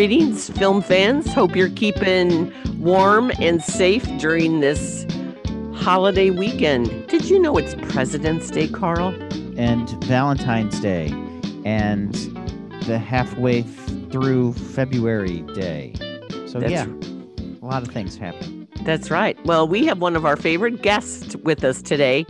Greetings, film fans. Hope you're keeping warm and safe during this holiday weekend. Did you know it's President's Day, Carl? and Valentine's Day and the halfway through February day. So That's- yeah, a lot of things happen. That's right. Well, we have one of our favorite guests with us today,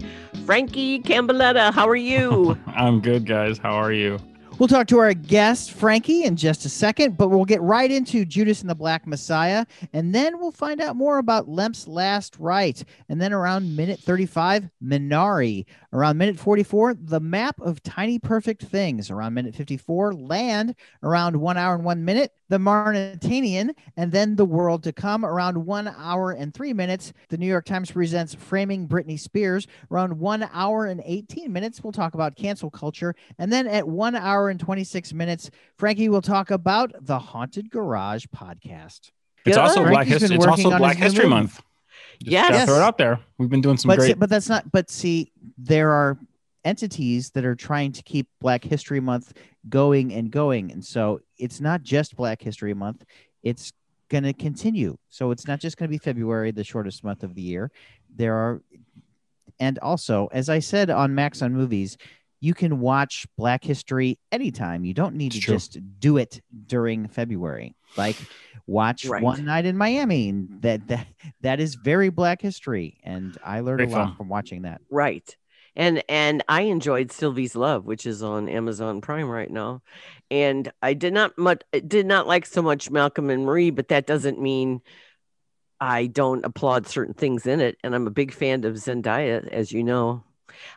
Frankie Cambaletta. How are you? I'm good, guys. How are you? We'll talk to our guest Frankie in just a second, but we'll get right into Judas and the Black Messiah, and then we'll find out more about Lemp's Last Right. And then around minute 35, Minari. Around minute 44, The Map of Tiny Perfect Things. Around minute 54, Land. Around one hour and one minute, The Mauritanian, and then The World to Come. Around one hour and three minutes, the New York Times presents Framing Britney Spears. Around one hour and 18 minutes, we'll talk about cancel culture. And then at one hour and 26 minutes, Frankie will talk about the Haunted Garage podcast. It's Good. also Black Frankie's History. It's also Black History movie. Month. Just Yes. throw it out there. We've been doing some But, great. see- but that's not, but see, there are entities that are trying to keep Black History Month going and going. And so it's not just Black History Month, it's going to continue. So it's not just going to be February, the shortest month of the year. There are, and also, as I said on Max on Movies, you can watch Black History anytime. You don't need It's to true. just do it during February. Like watch Right. One Night in Miami. That that that is very Black History, and I learned Great a lot from watching that. right. And and I enjoyed Sylvie's Love, which is on Amazon Prime right now. And I did not much did not like so much Malcolm and Marie, but that doesn't mean I don't applaud certain things in it. And I'm a big fan of Zendaya, as you know.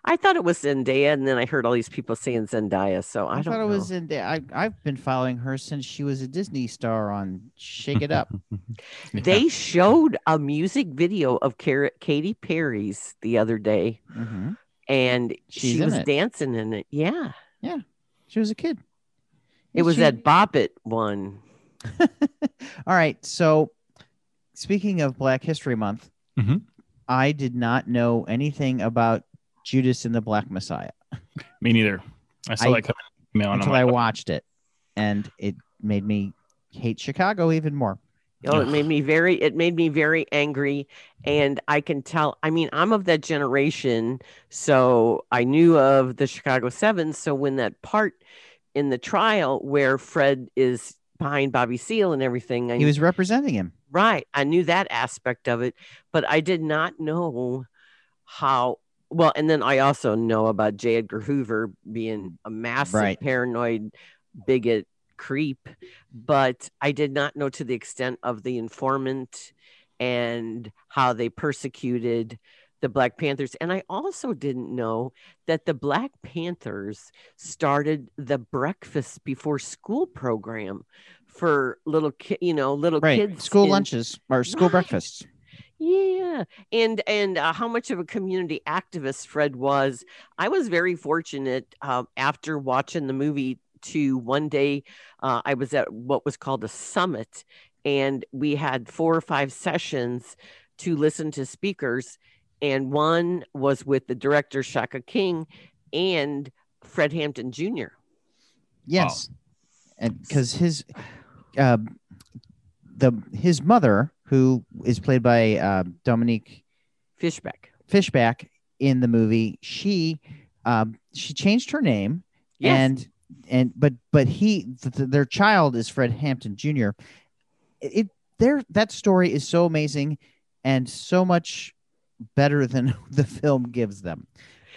I thought it was Zendaya, and then I heard all these people saying Zendaya. So I, I, don't thought it know. was in. I I've been following her since she was a Disney star on Shake It Up. Yeah. They showed a music video of Car- Katy Perry's the other day, hmm and She's she was it. dancing in it. Yeah, yeah, She was a kid. it was She- that Bop It one. All right. So, speaking of Black History Month, Mhm. I did not know anything about Judas and the Black Messiah Me neither. I saw I- that coming in the mail. and I'm until I like, watched it, and it made me hate Chicago even more. Oh, it made me very. It made me very angry, and I can tell. I mean, I'm of that generation, so I knew of the Chicago Seven. So when that part in the trial where Fred is behind Bobby Seale and everything, I He was representing him. Right. I knew that aspect of it, but I did not know how well. And then I also know about J. Edgar Hoover being a massive Right. paranoid bigot creep, but I did not know to the extent of the informant and how they persecuted the Black Panthers. And I also didn't know that the Black Panthers started the breakfast before school program for little kid, you know, little Right. kids. School in- lunches or school Right. breakfasts. Yeah, and and uh, how much of a community activist Fred was. I was very fortunate uh, after watching the movie to one day uh, I was at what was called a summit, and we had four or five sessions to listen to speakers, and one was with the director Shaka King and Fred Hampton Jr. Yes, and because his, uh, the his mother, who is played by uh, Dominique Fishback. Fishback in the movie, she, um, she changed her name, Yes. and and but but he, th- th- their child is Fred Hampton Jr. It, it their that story is so amazing, and so much better than the film gives them.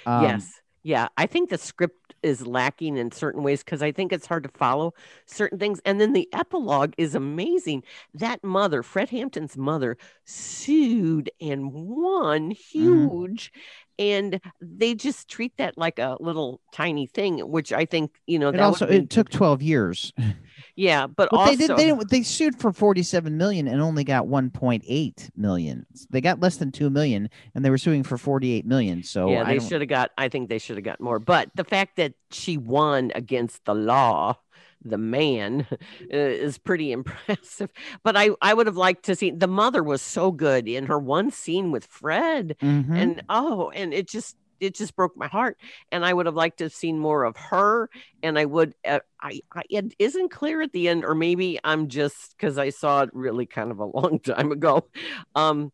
Um, yes. Yeah. I think the script is lacking in certain ways because I think it's hard to follow certain things. And then the epilogue is amazing. That mother, Fred Hampton's mother, sued and won mm-hmm. huge. And they just treat that like a little tiny thing, which I think, you know, It that also it took twelve years. yeah, but, But also they did. They they sued for forty seven million and only got one point eight million. They got less than two million, and they were suing for forty eight million. So yeah, they should have got. I think they should have got more. But the fact that she won against the law, the man, uh, is pretty impressive. But I, I would have liked to see. The mother was so good in her one scene with Fred, Mhm. and oh, and it just it just broke my heart and i would have liked to have seen more of her and i would uh, I, I it isn't clear at the end or maybe i'm just because i saw it really kind of a long time ago um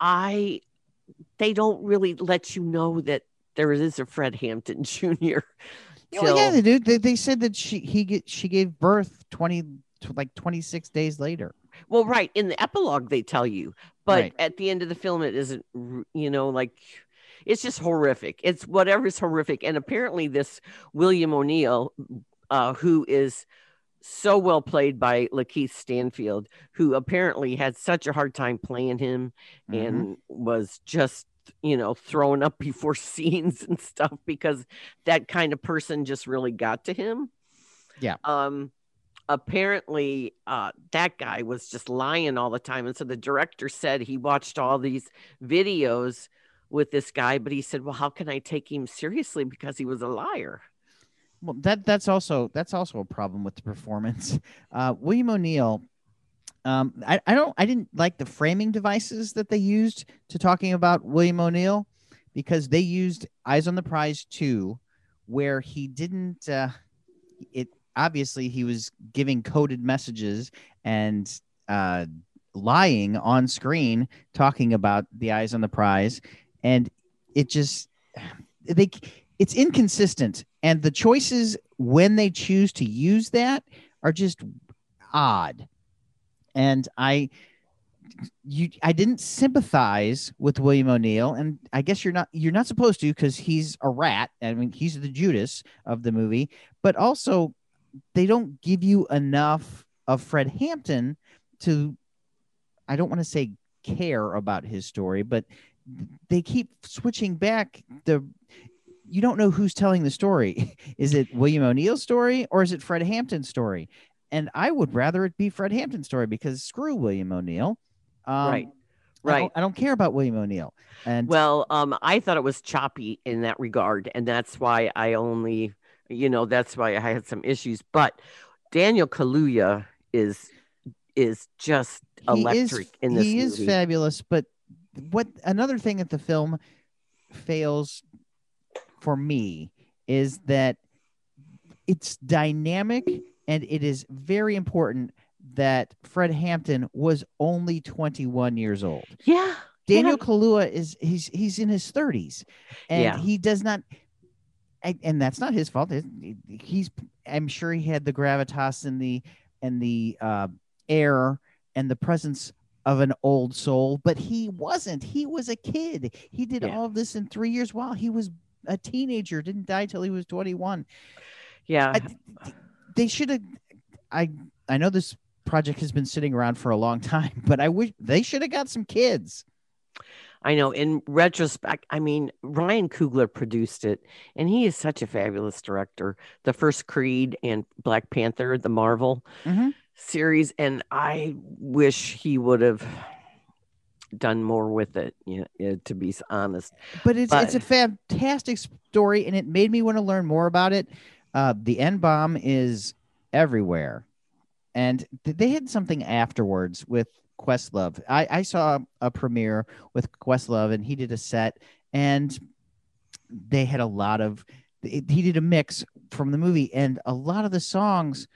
i they don't really let you know that there is a fred hampton jr Well, yeah, they do. They, they said that she he get she gave birth twenty like twenty six days later. well right in the epilogue they tell you but Right. at the end of the film it isn't you know like it's just horrific it's whatever's horrific and apparently this william o'neill uh, who is so well played by lakeith stanfield who apparently had such a hard time playing him Mhm. and was just you know thrown up before scenes and stuff because that kind of person just really got to him Yeah. um apparently uh that guy was just lying all the time and so the director said he watched all these videos with this guy but he said well how can i take him seriously because he was a liar Well, that that's also that's also a problem with the performance. Uh, William O'Neill. Um, I, I don't I didn't like the framing devices that they used to talking about William O'Neill because they used Eyes on the Prize two, where he didn't. Uh, it obviously he was giving coded messages and uh, lying on screen talking about the Eyes on the Prize, and it just they it's inconsistent. And the choices when they choose to use that are just odd. And i you i didn't sympathize with william o'neill. And i guess you're not you're not supposed to because he's a rat. I mean he's the judas of the movie. But also they don't give you enough of fred hampton to i don't want to say care about his story but they keep switching back the you don't know who's telling the story. Is it William O'Neill's story or is it Fred Hampton's story? And I would rather it be Fred Hampton's story because screw William O'Neill. Um, Right. I right don't, I don't care about William O'Neill. And well um i thought it was choppy in that regard and that's why i only you know that's why i had some issues but daniel kaluuya is is just electric is, in this he movie. is fabulous. But what another thing that the film fails for me is that it's dynamic and it is very important that Fred Hampton was only 21 years old. yeah Daniel Yeah. Kaluuya is he's he's in his 30s and Yeah. he does not and, and that's not his fault. He's I'm sure he had the gravitas and the and the uh, air and the presence of an old soul, but he wasn't. He was a kid. He did Yeah. all of this in 3 years while he was a teenager, didn't die till he was 21. yeah I, they should have I I know this project has been sitting around for a long time, but I wish they should have got some kids. I know in retrospect, I mean, Ryan Coogler produced it, and he is such a fabulous director. The first Creed and Black Panther, the Marvel Mhm. Series, and I wish he would have done more with it, you know, to be honest. but it's it's a fantastic story and it made me want to learn more about it. Uh the n bomb is everywhere. And they had something afterwards with questlove. I i saw a premiere with questlove and he did a set and they had a lot of he did a mix from the movie and a lot of the songs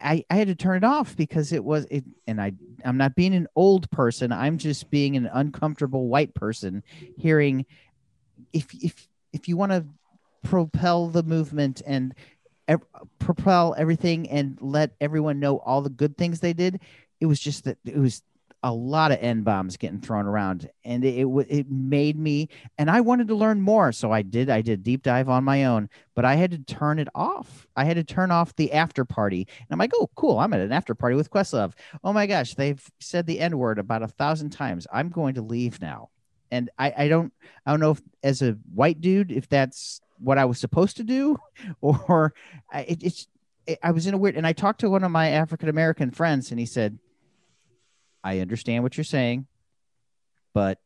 I, I had to turn it off because it was it and I I'm not being an old person. I'm just being an uncomfortable white person hearing if if if you want to propel the movement and ev- propel everything and let everyone know all the good things they did it was just that it was a lot of n bombs getting thrown around and it, it made me and I wanted to learn more so I did I did deep dive on my own but I had to turn it off. I had to turn off the after party and I'm like oh cool I'm at an after party with Questlove. Oh my gosh they've said the n word about a thousand times. I'm going to leave now. And I, I don't I don't know if as a white dude if that's what I was supposed to do or it, it's it, I was in a weird and I talked to one of my African American friends and he said I understand what you're saying but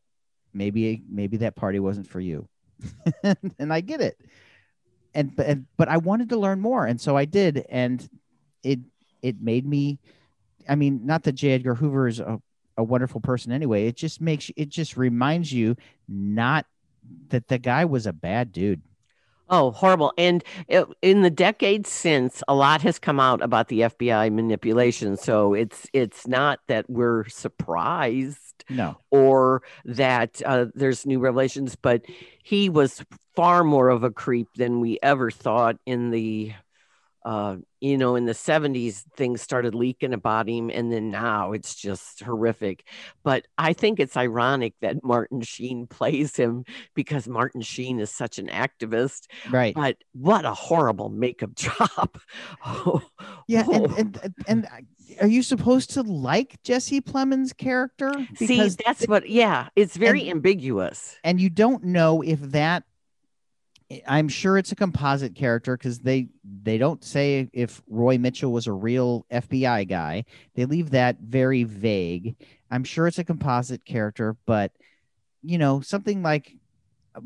maybe maybe that party wasn't for you and I get it and but but I wanted to learn more and so I did and it it made me I mean not that J Edgar Hoover is a a wonderful person anyway. It just makes it just reminds you not that the guy was a bad dude. Oh, horrible. And it, in the decades since, a lot has come out about the FBI manipulation. So it's it's not that we're surprised No. or that uh, there's new revelations, but he was far more of a creep than we ever thought in the uh, you know, in the 70s, things started leaking about him, and then now it's just horrific. But I think it's ironic that Martin Sheen plays him because Martin Sheen is such an activist. Right. But what a horrible makeup job. Oh, Yeah, and, oh. and and and are you supposed to like Jesse Plemons' character? see, that's what, yeah, it's very and- ambiguous. and you don't know if that i'm sure it's a composite character because they they don't say if roy mitchell was a real fbi guy. They leave that very vague. I'm sure it's a composite character but you know something like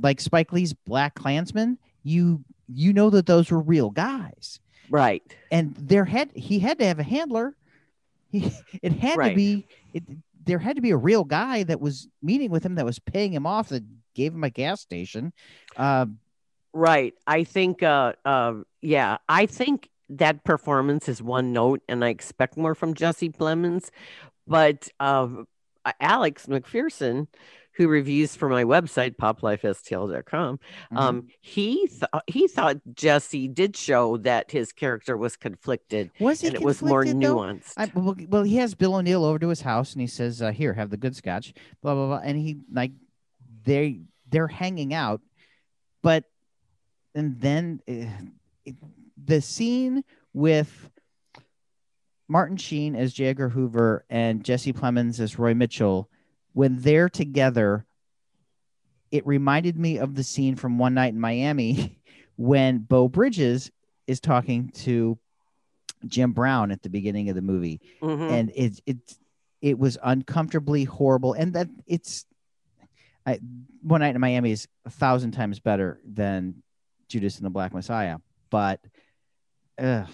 like spike lee's black klansman you you know that those were real guys. Right. and there had he had to have a handler. He it had to be it there had to be a real guy that was meeting with him that was paying him off that gave him a gas station. Uh, Right. I think, uh, uh, yeah, I think that performance is one note, and I expect more from Jesse Plemons. But uh, Alex McPherson, who reviews for my website, poplifestl.com, mhm. um, he th- he thought Jesse did show that his character was conflicted was he and it was more though? nuanced. I, well, well, he has Bill O'Neill over to his house, and he says, uh, "Here, have the good scotch." Blah blah blah, and he like they they're hanging out, but and then uh, it, the scene with Martin Sheen as J. Edgar Hoover and Jesse Plemons as Roy Mitchell, when they're together, it reminded me of the scene from One Night in Miami when Beau Bridges is talking to Jim Brown at the beginning of the movie, Mhm. and it it it was uncomfortably horrible, and that it's I, One Night in Miami is a thousand times better than Judas and the Black Messiah, but ugh,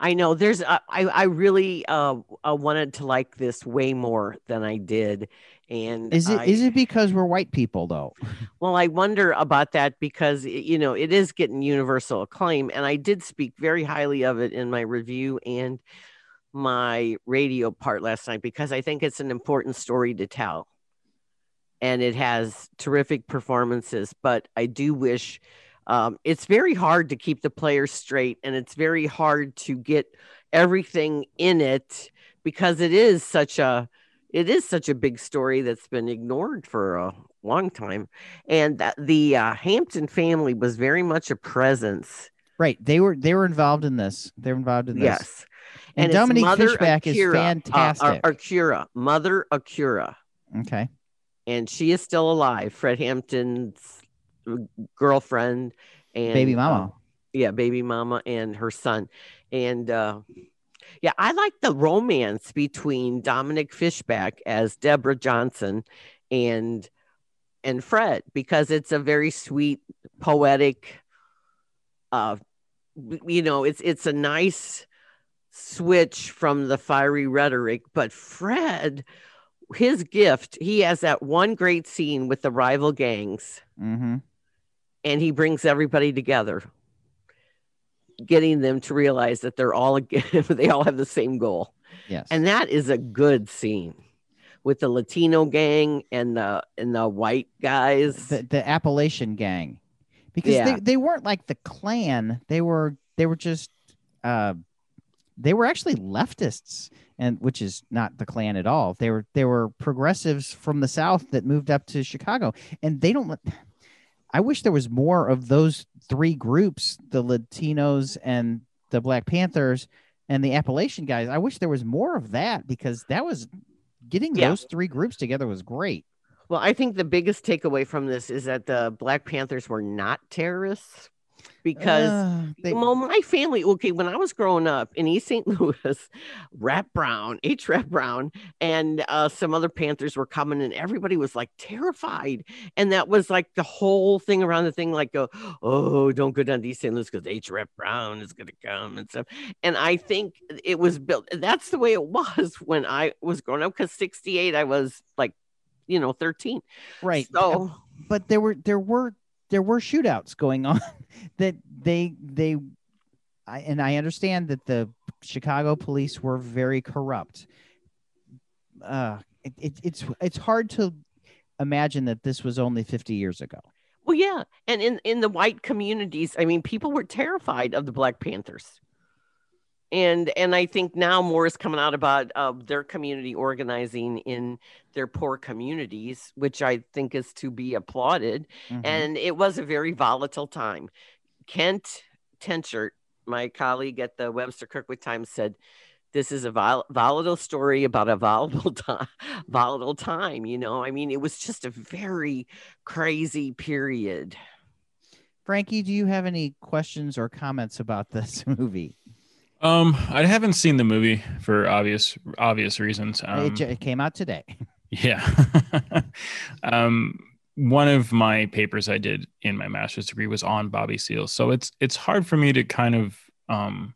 I know there's uh, I I really uh, uh wanted to like this way more than I did, and is it I, is it because we're white people though? Well, I wonder about that because you know it is getting universal acclaim, and I did speak very highly of it in my review and my radio part last night because I think it's an important story to tell, and it has terrific performances. But I do wish um, it's very hard to keep the players straight, and it's very hard to get everything in it because it is such a it is such a big story that's been ignored for a long time and that the uh, hampton family was very much a presence Right, they were they were involved in this. They're involved in this. yes and, it's Dominique Fishback is Akira, uh, fantastic. Ar- Akira, Mother Akira, okay, and she is still alive. Fred Hampton's girlfriend and baby mama. yeah, baby mama and her son. And uh yeah, I like the romance between Dominique Fishback as Deborah Johnson and and Fred because it's a very sweet, poetic uh you know, it's it's a nice switch from the fiery rhetoric, but Fred his gift, he has that one great scene with the rival gangs hmm and he brings everybody together getting them to realize that they're all they all have the same goal. Yes, and that is a good scene with the latino gang and the and the white guys. The, the Appalachian Gang, because Yeah. they, they weren't like the Klan. They were they were just uh, they were actually leftists, and which is not the Klan at all. They were they were progressives from the South that moved up to Chicago, and they don't. I wish there was more of those three groups: the Latinos and the Black Panthers and the Appalachian guys. I wish there was more of that because that was getting Yeah. those three groups together was great. well i think the biggest takeaway from this is that the black panthers were not terrorists because Uh, they, well, my family, okay, when I was growing up in East St. Louis, Rap Brown, H. Rap Brown, and uh, some other Panthers were coming, and everybody was like terrified. And that was like the whole thing around the thing, like, oh, don't go down to East St. Louis because H. Rap Brown is going to come and stuff. And I think it was built, that's the way it was when I was growing up, because 68, I was like, you know, 13. right. So, but there were there were there were shootouts going on that they they I, and I understand that the Chicago police were very corrupt. Uh, it, it, it's it's hard to imagine that this was only 50 years ago. Well, yeah, and in in the white communities, I mean, people were terrified of the Black Panthers, and and I think now more is coming out about uh, their community organizing in their poor communities, which I think is to be applauded. Mhm. And it was a very volatile time. Kent Tenchert, my colleague at the Webster Kirkwood Times, said. This is a vol- volatile story about a volatile time. Volatile time, you know. I mean, it was just a very crazy period. Frankie, do you have any questions or comments about this movie? Um, I haven't seen the movie for obvious obvious reasons. Um, it, it came out today. Yeah. um, one of my papers I did in my master's degree was on Bobby Seals, so it's it's hard for me to kind of um,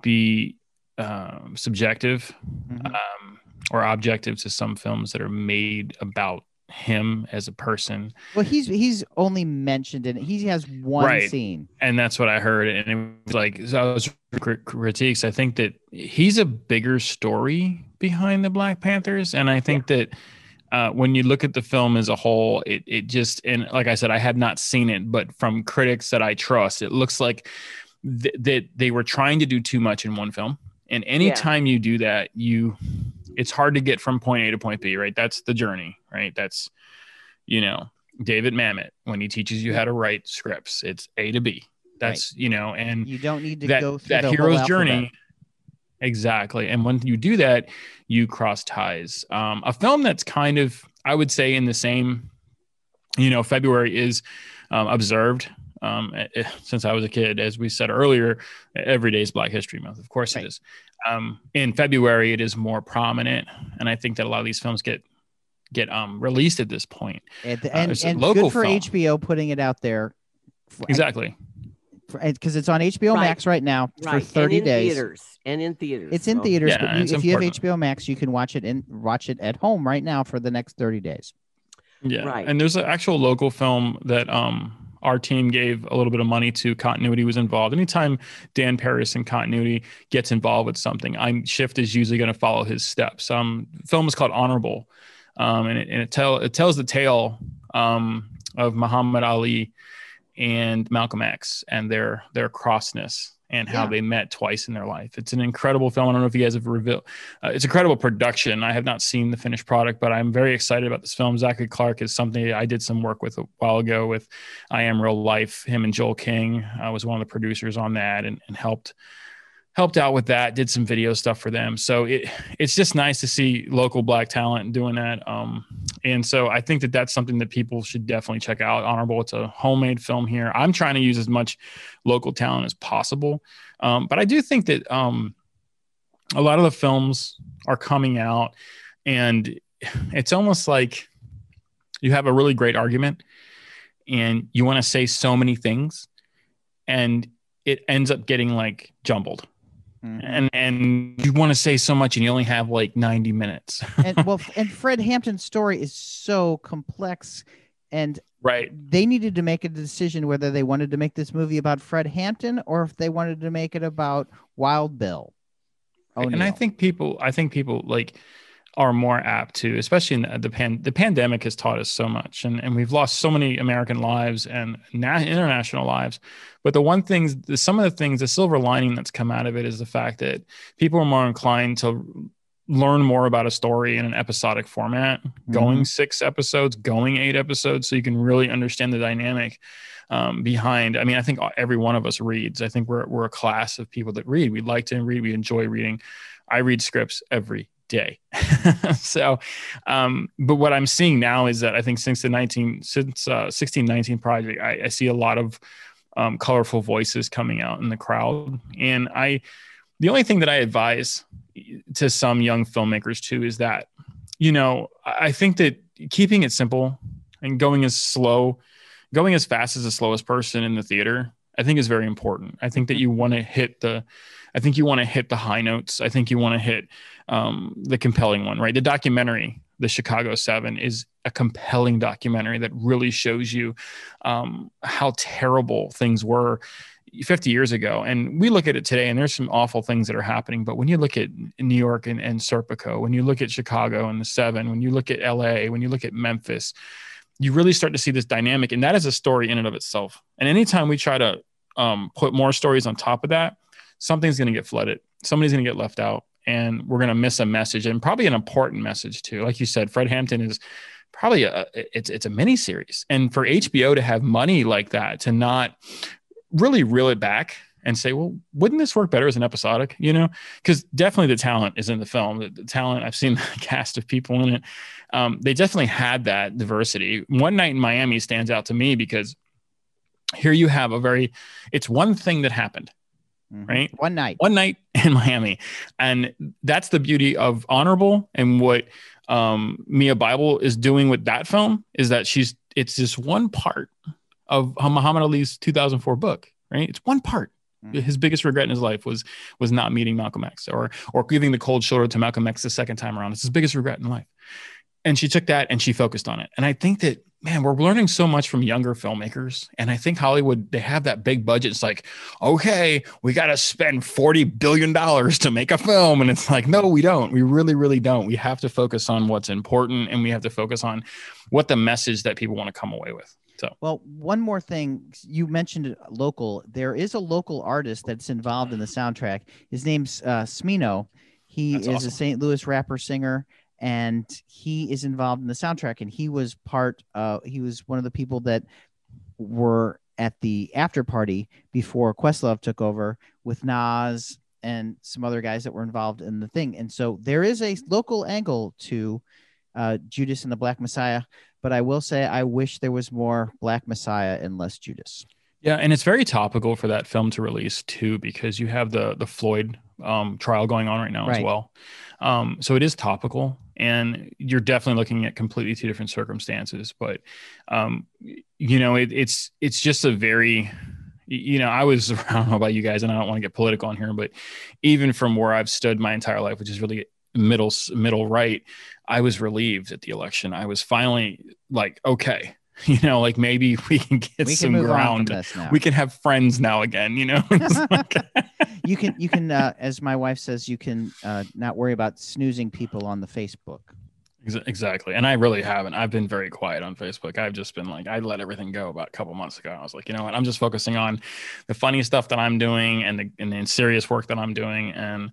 be um, subjective Mhm. um, or objective to some films that are made about him as a person, Well, he's he's only mentioned in it. He has one Right. scene. and that's what I heard. And it was like so I was crit- critiques. I think that he's a bigger story behind the Black Panthers, and I think that uh, when you look at the film as a whole, it it just and like I said, I had not seen it, but from critics that I trust, it looks like th- that they were trying to do too much in one film. And anytime you do that, you it's hard to get from point A to point B, right? That's the journey, right? That's you know David Mamet when he teaches you how to write scripts, it's A to B. That's you know, and You don't need to that go through that hero's journey exactly and when you do that you cross ties um, a film that's kind of i would say in the same you know february is um, observed um, eh, eh, since i was a kid as we said earlier every day is black history month of course Right. it is um, in february it is more prominent and i think that a lot of these films get get um, released at this point And, Uh, and, it's and local good for film. HBO putting it out there. For, exactly Because it's on HBO Right. Max right now for 30 and in days. theaters. And in theaters. It's in so- theaters, Yeah, but you, it's if you have. HBO Max, you can watch it and watch it at home right now for the next 30 days. Yeah. Right. And there's an actual local film that um our team gave a little bit of money to. Continuity was involved. Anytime Dan Paris and Continuity gets involved with something, I'm Shift is usually going to follow his steps. Um, film is called Honorable, um, and it, and it tell it tells the tale um of Muhammad Ali and Malcolm X and their their crossness and how Yeah. they met twice in their life. It's an incredible film. I don't know if you guys have revealed. Uh, it's incredible production. I have not seen the finished product, but I'm very excited about this film. Zachary Clark is something I did some work with a while ago with I Am Real Life. Him and Joel King. I was one of the producers on that and, and helped helped out with that. Did some video stuff for them. So it it's just nice to see local black talent doing that. Um, and so I think that that's something that people should definitely check out. Honorable. It's a homemade film here. I'm trying to use as much local talent as possible. Um, but I do think that um, a lot of the films are coming out and it's almost like you have a really great argument and you want to say so many things and it ends up getting like jumbled Mhm. and and you want to say so much and you only have like 90 minutes and well, and Fred Hampton's story is so complex, and right they needed to make a decision whether they wanted to make this movie about Fred Hampton or if they wanted to make it about Wild Bill. and I think people, I think people like are more apt to, especially in the, the pan, the pandemic has taught us so much, and and we've lost so many American lives and na- international lives. But the one things, the, some of the things, the silver lining that's come out of it is the fact that people are more inclined to learn more about a story in an episodic format, going six episodes, going eight episodes, so you can really understand the dynamic um, behind. I mean, I think every one of us reads. I think we're we're a class of people that read. We like to read. We enjoy reading. I read scripts every day. so, um, but what I'm seeing now is that I think since the 19 since uh, 1619 project, I, I see a lot of um, colorful voices coming out in the crowd, and I. The only thing that I advise to some young filmmakers too is that, you know, I think that keeping it simple and going as slow going as fast as the slowest person in the theater i think is very important i think that you want to hit the i think you want to hit the high notes i think you want to hit um, the compelling one right the documentary the Chicago Seven is a compelling documentary that really shows you um, how terrible things were 50 years ago. And we look at it today, and there's some awful things that are happening. But when you look at New York and, and Serpico, when you look at Chicago and the Seven, when you look at LA, when you look at Memphis, you really start to see this dynamic. And that is a story in and of itself. And anytime we try to um, put more stories on top of that, something's going to get flooded. Somebody's going to get left out. And we're going to miss a message and probably an important message too. Like you said, Fred Hampton is probably a it's it's a mini series and for hbo to have money like that to not really reel it back and say, well, wouldn't this work better as an episodic? You know, because definitely the talent is in the film. The, the, talent, I've seen the cast of people in it. Um, they definitely had that diversity. One night in Miami stands out to me because here you have a very, it's one thing that happened. Mm-hmm. Right. One night. One night in Miami. And that's the beauty of Honorable and what um, Mia Bible is doing with that film is that she's, it's just one part of Muhammad Ali's 2004 book, right? It's one part. Mm-hmm. His biggest regret in his life was was not meeting Malcolm X or or giving the cold shoulder to Malcolm X the second time around. It's his biggest regret in life. And she took that and she focused on it. And I think that man, we're learning so much from younger filmmakers. And I think Hollywood, they have that big budget. It's like, okay, we got to spend $40 billion to make a film. And it's like, no, we don't. We really, really don't. We have to focus on what's important and we have to focus on what the message that people want to come away with. So, well, one more thing you mentioned local. There is a local artist that's involved in the soundtrack. His name's uh, Smino. He that's is awesome. a St. Louis rapper singer, and he is involved in the soundtrack. And he was part. Uh, he was one of the people that were at the after party before Questlove took over with Nas and some other guys that were involved in the thing. And so there is a local angle to uh, Judas and the Black Messiah but I will say I wish there was more Black Messiah and less Judas. Yeah, and it's very topical for that film to release too, because you have the the Floyd um, trial going on right now right. as well. Um, so it is topical, and you're definitely looking at completely two different circumstances. But um, you know, it, it's it's just a very you know, I was I don't know about you guys, and I don't want to get political on here, but even from where I've stood my entire life, which is really middle middle right, I was relieved at the election. I was finally like, okay, you know, like maybe we can get we some can ground. We can have friends now again, you know. you can you can uh, as my wife says, you can uh, not worry about snoozing people on the Facebook. Exactly. And I really haven't. I've been very quiet on Facebook. I've just been like, I let everything go about a couple months ago. I was like, you know what? I'm just focusing on the funny stuff that I'm doing and the, and the serious work that I'm doing. And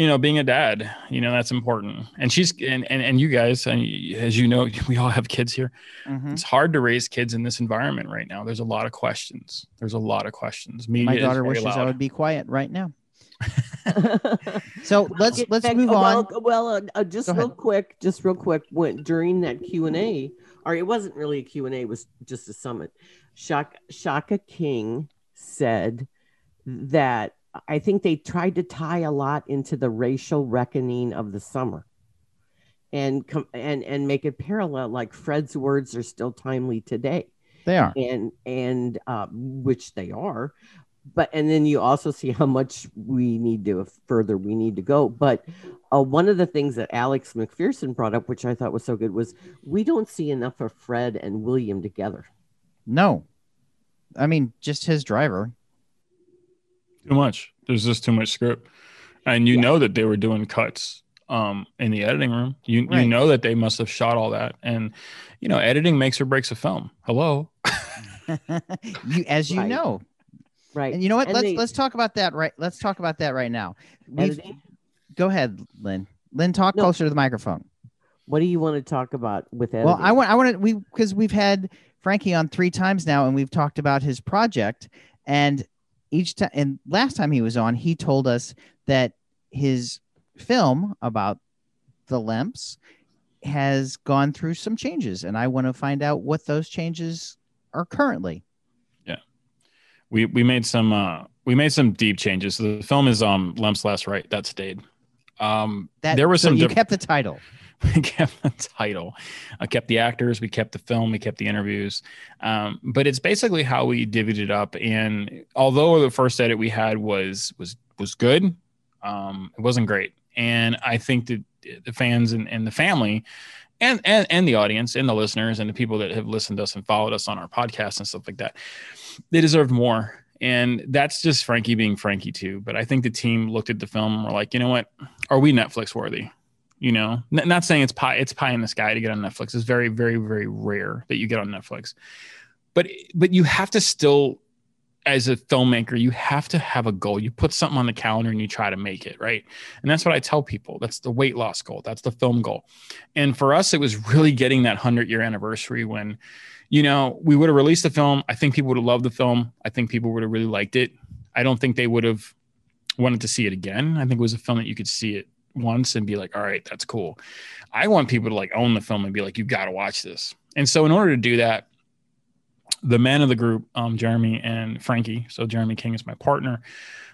you know being a dad you know that's important. And she's and and, and you guys and as you know we all have kids here. Mm-hmm. it's hard to raise kids in this environment right now. There's a lot of questions. There's a lot of questions. Media my daughter wishes loud. i would be quiet right now. So let's let's back, move on. well, well uh, uh, just Go real ahead. quick just real quick when during that q&a or it wasn't really a q&a it was just a summit. Shaka, shaka king said that I think they tried to tie a lot into the racial reckoning of the summer and com- and and make it parallel like Fred's words are still timely today. They are. And and uh, which they are. But and then you also see how much we need to further we need to go. But uh, one of the things that Alex McPherson brought up, which I thought was so good, was we don't see enough of Fred and William together. No, I mean just his driver. Too much. There's just too much script, and you yeah. know that they were doing cuts um, in the editing room. You right. you know that they must have shot all that, and you know editing makes or breaks a film. Hello. you, as you right. know, right? And you know what? And let's they, let's talk about that. Right. Let's talk about that right now. Go ahead, Lynn. Lynn, talk no. closer to the microphone. What do you want to talk about with editing? Well, I want I want to we because we've had Frankie on three times now, and we've talked about his project, and each time and last time he was on he told us that his film about the lemps has gone through some changes and i want to find out what those changes are currently. Yeah. We we made some uh we made some deep changes. So the film is um lemps last right. That stayed um that there was so some you diff- kept the title we kept the title, I kept the actors, we kept the film, we kept the interviews. Um, but it's basically how we divvied it up. And although the first edit we had was was was good, um, it wasn't great. And I think that the fans and, and the family and and and the audience and the listeners and the people that have listened to us and followed us on our podcast and stuff like that they deserved more and that's just frankie being frankie too but i think the team looked at the film and were like you know what are we netflix worthy you know N- not saying it's pie it's pie in the sky to get on netflix it's very very very rare that you get on netflix but but you have to still as a filmmaker, you have to have a goal. You put something on the calendar and you try to make it, right? And that's what I tell people. That's the weight loss goal. That's the film goal. And for us, it was really getting that 100 year anniversary when, you know, we would have released the film. I think people would have loved the film. I think people would have really liked it. I don't think they would have wanted to see it again. I think it was a film that you could see it once and be like, all right, that's cool. I want people to like own the film and be like, you've got to watch this. And so, in order to do that, the men of the group, um, Jeremy and Frankie, so Jeremy King is my partner,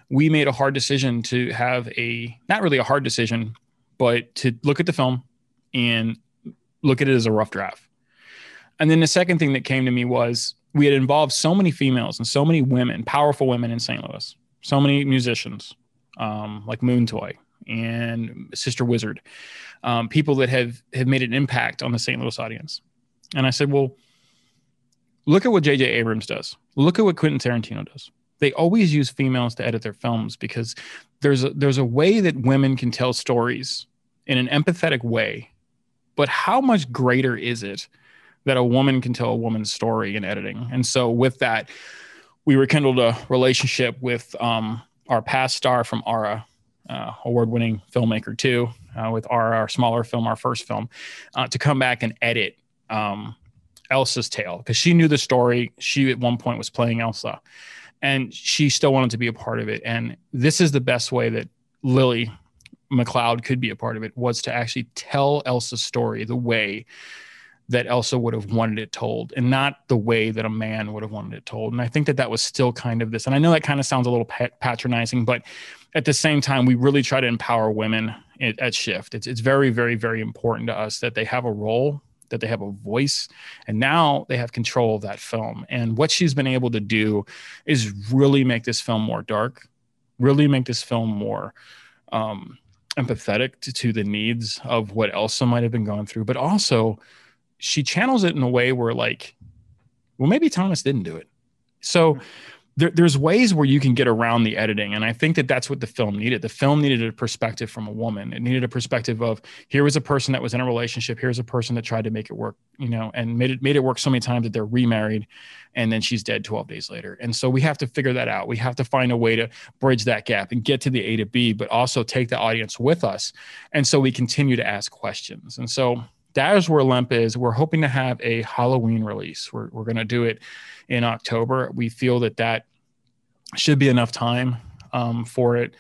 we made a hard decision to have a not really a hard decision, but to look at the film and look at it as a rough draft. And then the second thing that came to me was we had involved so many females and so many women, powerful women in St. Louis, so many musicians um, like Moon Toy and Sister Wizard, um, people that have have made an impact on the St. Louis audience. And I said, well Look at what J.J. Abrams does. Look at what Quentin Tarantino does. They always use females to edit their films because there's a, there's a way that women can tell stories in an empathetic way. But how much greater is it that a woman can tell a woman's story in editing? And so with that, we rekindled a relationship with um, our past star from Ara, uh, award-winning filmmaker too, uh, with Ara, our smaller film, our first film, uh, to come back and edit um, Elsa's tale because she knew the story. She at one point was playing Elsa and she still wanted to be a part of it. And this is the best way that Lily McLeod could be a part of it was to actually tell Elsa's story the way that Elsa would have wanted it told and not the way that a man would have wanted it told. And I think that that was still kind of this. And I know that kind of sounds a little patronizing, but at the same time, we really try to empower women at, at Shift. It's, it's very, very, very important to us that they have a role that they have a voice and now they have control of that film. And what she's been able to do is really make this film more dark really make this film more um, empathetic to, to the needs of what elsa might have been going through. But also she channels it in a way where like well maybe thomas didn't do it. So there, there's ways where you can get around the editing and i think that that's what the film needed. The film needed a perspective from a woman. It needed a perspective of here was a person that was in a relationship here's a person that tried to make it work you know and made it made it work so many times that they're remarried and then she's dead 12 days later. And so we have to figure that out. We have to find a way to bridge that gap and get to the a to b but also take the audience with us and so we continue to ask questions. And so that is where Lemp is. We're hoping to have a Halloween release. We're, we're going to do it in October. We feel that that should be enough time um, for it,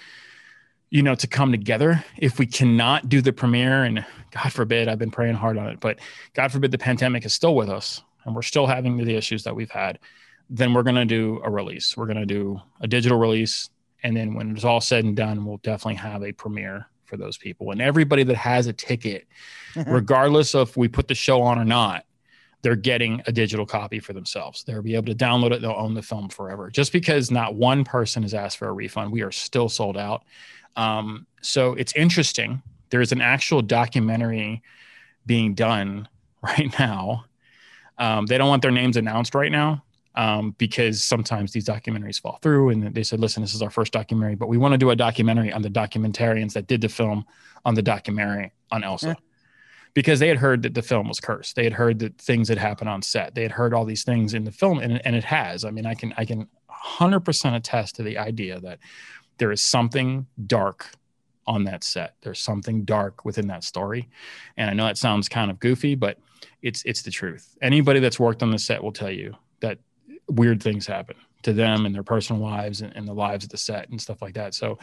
you know, to come together. If we cannot do the premiere, and God forbid, I've been praying hard on it, but God forbid the pandemic is still with us and we're still having the issues that we've had, then we're going to do a release. We're going to do a digital release. And then when it's all said and done, we'll definitely have a premiere for those people. And everybody that has a ticket, regardless of we put the show on or not, they're getting a digital copy for themselves. They'll be able to download it. They'll own the film forever. Just because not one person has asked for a refund, we are still sold out. Um, so it's interesting. There's an actual documentary being done right now. Um, they don't want their names announced right now um, because sometimes these documentaries fall through. And they said, listen, this is our first documentary, but we want to do a documentary on the documentarians that did the film on the documentary on Elsa. Yeah. Because they had heard that the film was cursed. They had heard that things had happened on set. They had heard all these things in the film, and, and it has. I mean, I can I can 100% attest to the idea that there is something dark on that set. There's something dark within that story. And I know that sounds kind of goofy, but it's it's the truth. Anybody that's worked on the set will tell you that weird things happen to them and their personal lives and, and the lives of the set and stuff like that. So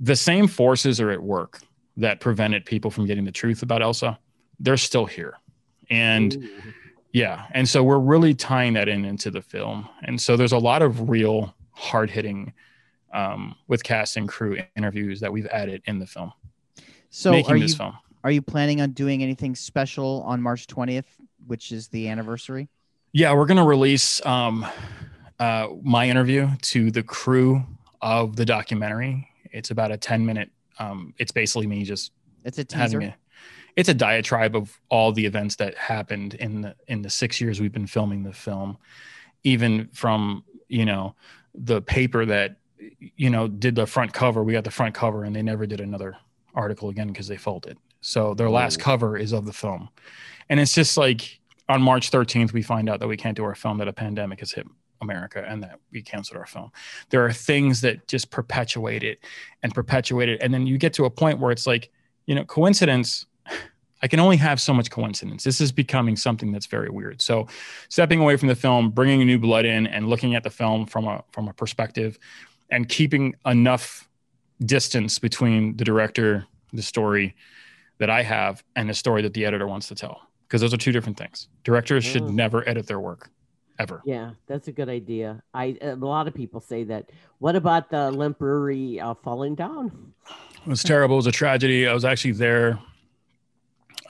the same forces are at work that prevented people from getting the truth about Elsa. They're still here. And Ooh. yeah. And so we're really tying that in into the film. And so there's a lot of real hard hitting um, with cast and crew interviews that we've added in the film. So making are this you, film. Are you planning on doing anything special on March 20th, which is the anniversary? Yeah, we're gonna release um, uh, my interview to the crew of the documentary. It's about a ten minute. Um, it's basically me just. It's a teaser. A, it's a diatribe of all the events that happened in the in the six years we've been filming the film, even from you know the paper that you know did the front cover. We got the front cover, and they never did another article again because they folded. So their last cover is of the film, and it's just like on March 13th we find out that we can't do our film that a pandemic has hit America and that we canceled our film. There are things that just perpetuate it and perpetuate it. And then you get to a point where it's like, you know, coincidence. I can only have so much coincidence. This is becoming something that's very weird. So, stepping away from the film, bringing new blood in, and looking at the film from a from a perspective, and keeping enough distance between the director, the story that I have, and the story that the editor wants to tell, because those are two different things. Directors should Mm. never edit their work, ever. Yeah, that's a good idea. I a lot of people say that. What about the Lemp Brewery uh, falling down? It was terrible. It was a tragedy. I was actually there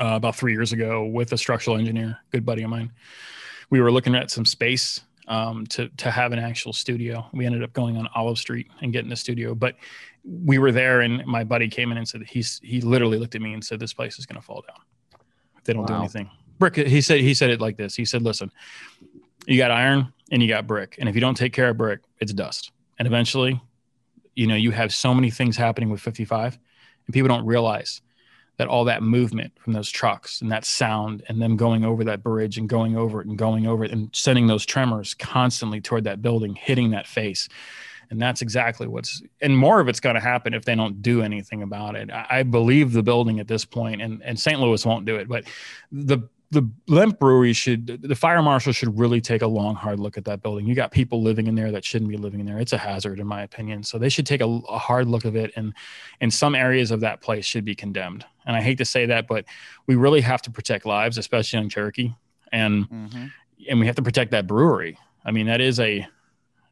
uh, about three years ago with a structural engineer, good buddy of mine. We were looking at some space um, to to have an actual studio. We ended up going on Olive Street and getting the studio, but we were there, and my buddy came in and said he's he literally looked at me and said, "This place is going to fall down if they don't do anything." Brick. He said he said it like this. He said, "Listen, you got iron and you got brick, and if you don't take care of brick, it's dust, and eventually." You know, you have so many things happening with 55 and people don't realize that all that movement from those trucks and that sound and them going over that bridge and going over it and going over it and sending those tremors constantly toward that building hitting that face and that's exactly what's and more of it's going to happen if they don't do anything about it i, I believe the building at this point and and st louis won't do it but the the Lemp Brewery should, the fire marshal should really take a long, hard look at that building. You got people living in there that shouldn't be living in there. It's a hazard, in my opinion. So they should take a, a hard look of it, and and some areas of that place should be condemned. And I hate to say that, but we really have to protect lives, especially on Cherokee, and Mhm. and we have to protect that brewery. I mean, that is a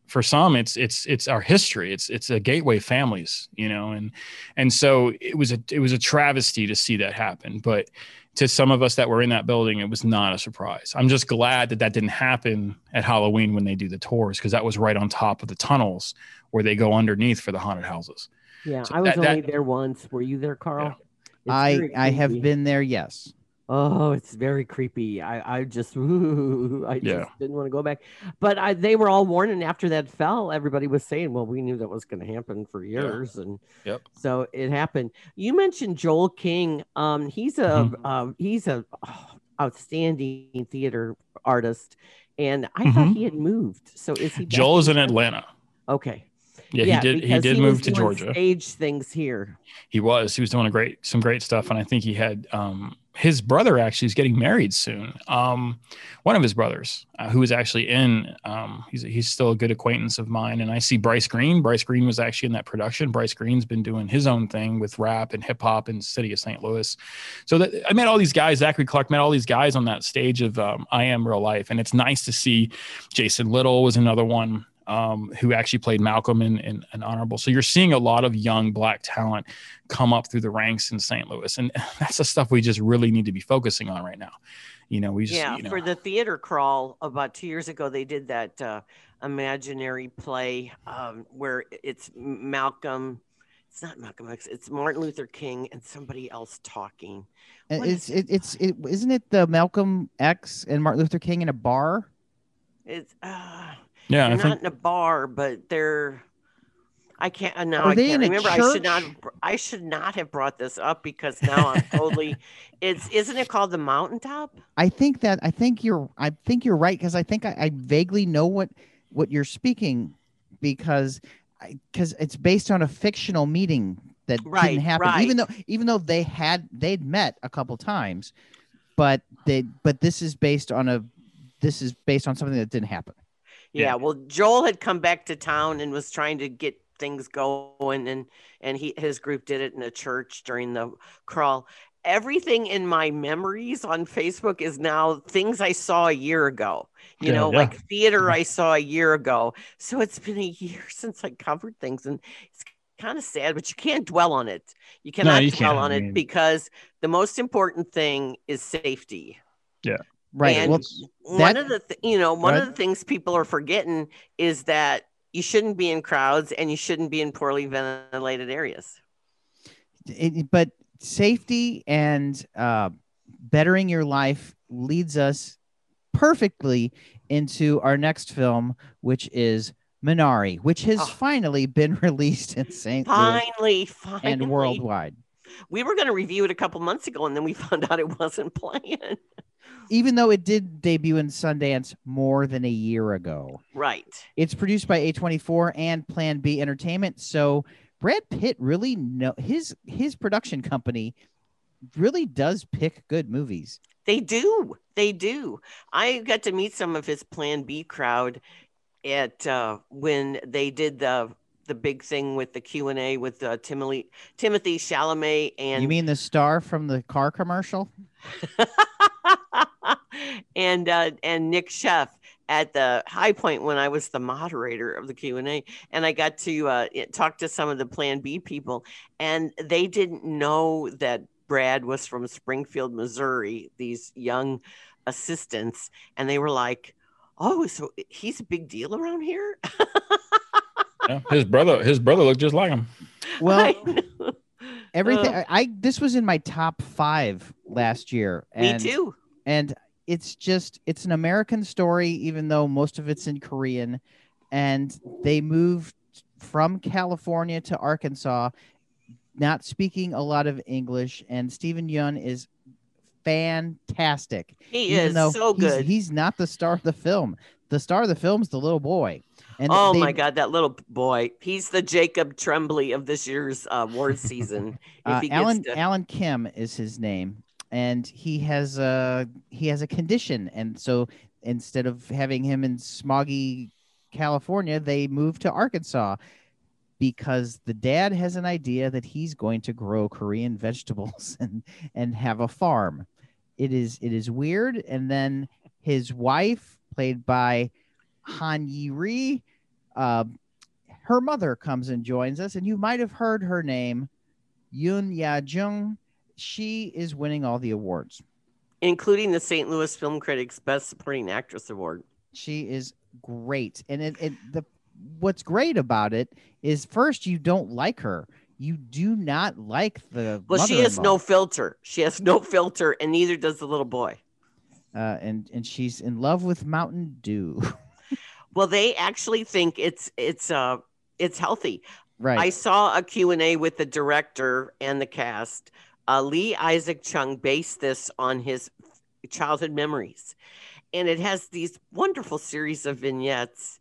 for some it's it's it's our history it's it's a gateway families you know and and so it was a it was a travesty to see that happen but to some of us that were in that building it was not a surprise i'm just glad that that didn't happen at halloween when they do the tours because that was right on top of the tunnels where they go underneath for the haunted houses Yeah, So I was that- that- only there once. Were you there, Carl? It's I I have been there. Yes. Oh, it's very creepy. I, I just, I just Yeah. didn't want to go back. But I, they were all warning after that fell. Everybody was saying, "Well, we knew that was going to happen for years," and Yep. so it happened. You mentioned Joel King. Um, he's a, Mhm. um, he's a oh, outstanding theater artist, and I thought Mhm. he had moved. So is he? joel is in? Atlanta Okay. Yeah, he did he did was move to georgia Stage things here. He was. He was doing a great, some great stuff, and I think he had um, his brother actually is getting married soon. Um, one of his brothers, uh, who is actually in, um, he's he's still a good acquaintance of mine, and I see Bryce Green. Bryce Green was actually in that production. Bryce Green's been doing his own thing with rap and hip hop in city of St. Louis. So that I met all these guys. Zachary Clark met all these guys on that stage of um, I Am Real Life, and it's nice to see. Jason Little was another one um, who actually played Malcolm in, in an honorable. So you're seeing a lot of young black talent come up through the ranks in St. Louis, and that's the stuff we just really need to be focusing on right now. You know, we just yeah you know, for the theater crawl about two years ago they did that uh, imaginary play um, where it's malcolm it's not malcolm x it's martin luther king and somebody else talking What it's is it, it's it isn't it the Malcolm X and Martin Luther King in a bar? it's uh, I they're think not in a bar but they're i can't uh, now Are i can't remember. I should not i should not have brought this up because now i'm totally it's isn't it called the mountaintop? I think that I think you're I think you're right because I think I, I vaguely know what what you're speaking because because it's based on a fictional meeting that Right, didn't happen even though even though they had they'd met a couple times but they but this is based on a this is based on something that didn't happen Yeah, Yeah. well, Joel had come back to town and was trying to get things going, and and he his group did it in a church during the crawl. Everything in my memories on Facebook is now things I saw a year ago. You Yeah, know, yeah. like theater mm-hmm. I saw a year ago. So it's been a year since I covered things, and it's kind of sad, but you can't dwell on it. You cannot you dwell can't. on it because the most important thing is safety. Right And well one of the th- you know one of the things people are forgetting is that you shouldn't be in crowds and you shouldn't be in poorly ventilated areas. it, but safety and uh, bettering your life leads us perfectly into our next film, which is Minari, which has Oh. finally been released in St. Louis Finally, finally. and worldwide. We were going to review it a couple months ago, and then we found out it wasn't playing. Even though it did debut in Sundance more than a year ago. Right. It's produced by A24 and Plan B Entertainment. So Brad Pitt really know his his production company really does pick good movies. They do. They do. I got to meet some of his Plan B crowd at uh, when they did the the big thing with the Q and A with uh, Timothy Timothy Chalamet and you mean the star from the car commercial? and uh, and Nic Sheff at the Hi-Pointe when I was the moderator of the Q and A, and I got to uh, talk to some of the Plan B people, and they didn't know that Brad was from Springfield, Missouri. These young assistants, and they were like, "Oh, so he's a big deal around here." Yeah, his brother, his brother looked just like him. Well, I know. everything Uh, I, I this was in my top five last year. Me too. And it's just it's an American story, even though most of it's in Korean. And they moved from California to Arkansas, not speaking a lot of English. And Steven Yeun is fantastic. He even is so good. He's, not the star of the film. The star of the film is the little boy. And oh they- my God, that little boy. He's the Jacob Tremblay of this year's uh, award season. If Uh, he gets Alan to- Alan Kim is his name, and he has a he has a condition, and so instead of having him in smoggy California, they move to Arkansas because the dad has an idea that he's going to grow Korean vegetables and and have a farm. It is it is weird, and then his wife, played by Han Ye-ri, uh, her mother comes and joins us, and you might have heard her name. Youn Yuh-jung, she is winning all the awards. including the St. Louis Film Critics Best Supporting Actress Award. She is great, and it, it the what's great about it is first you don't like her. You do not like the Well, she has no filter. She has no filter, and neither does the little boy. uh, and and she's in love with Mountain Dew. Well, they actually think it's it's uh it's healthy. right. I saw a Q&A with the director and the cast. Uh, Lee Isaac Chung based this on his childhood memories. And it has these wonderful series of vignettes.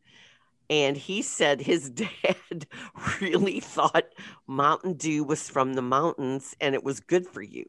And he said his dad really thought Mountain Dew was from the mountains and it was good for you.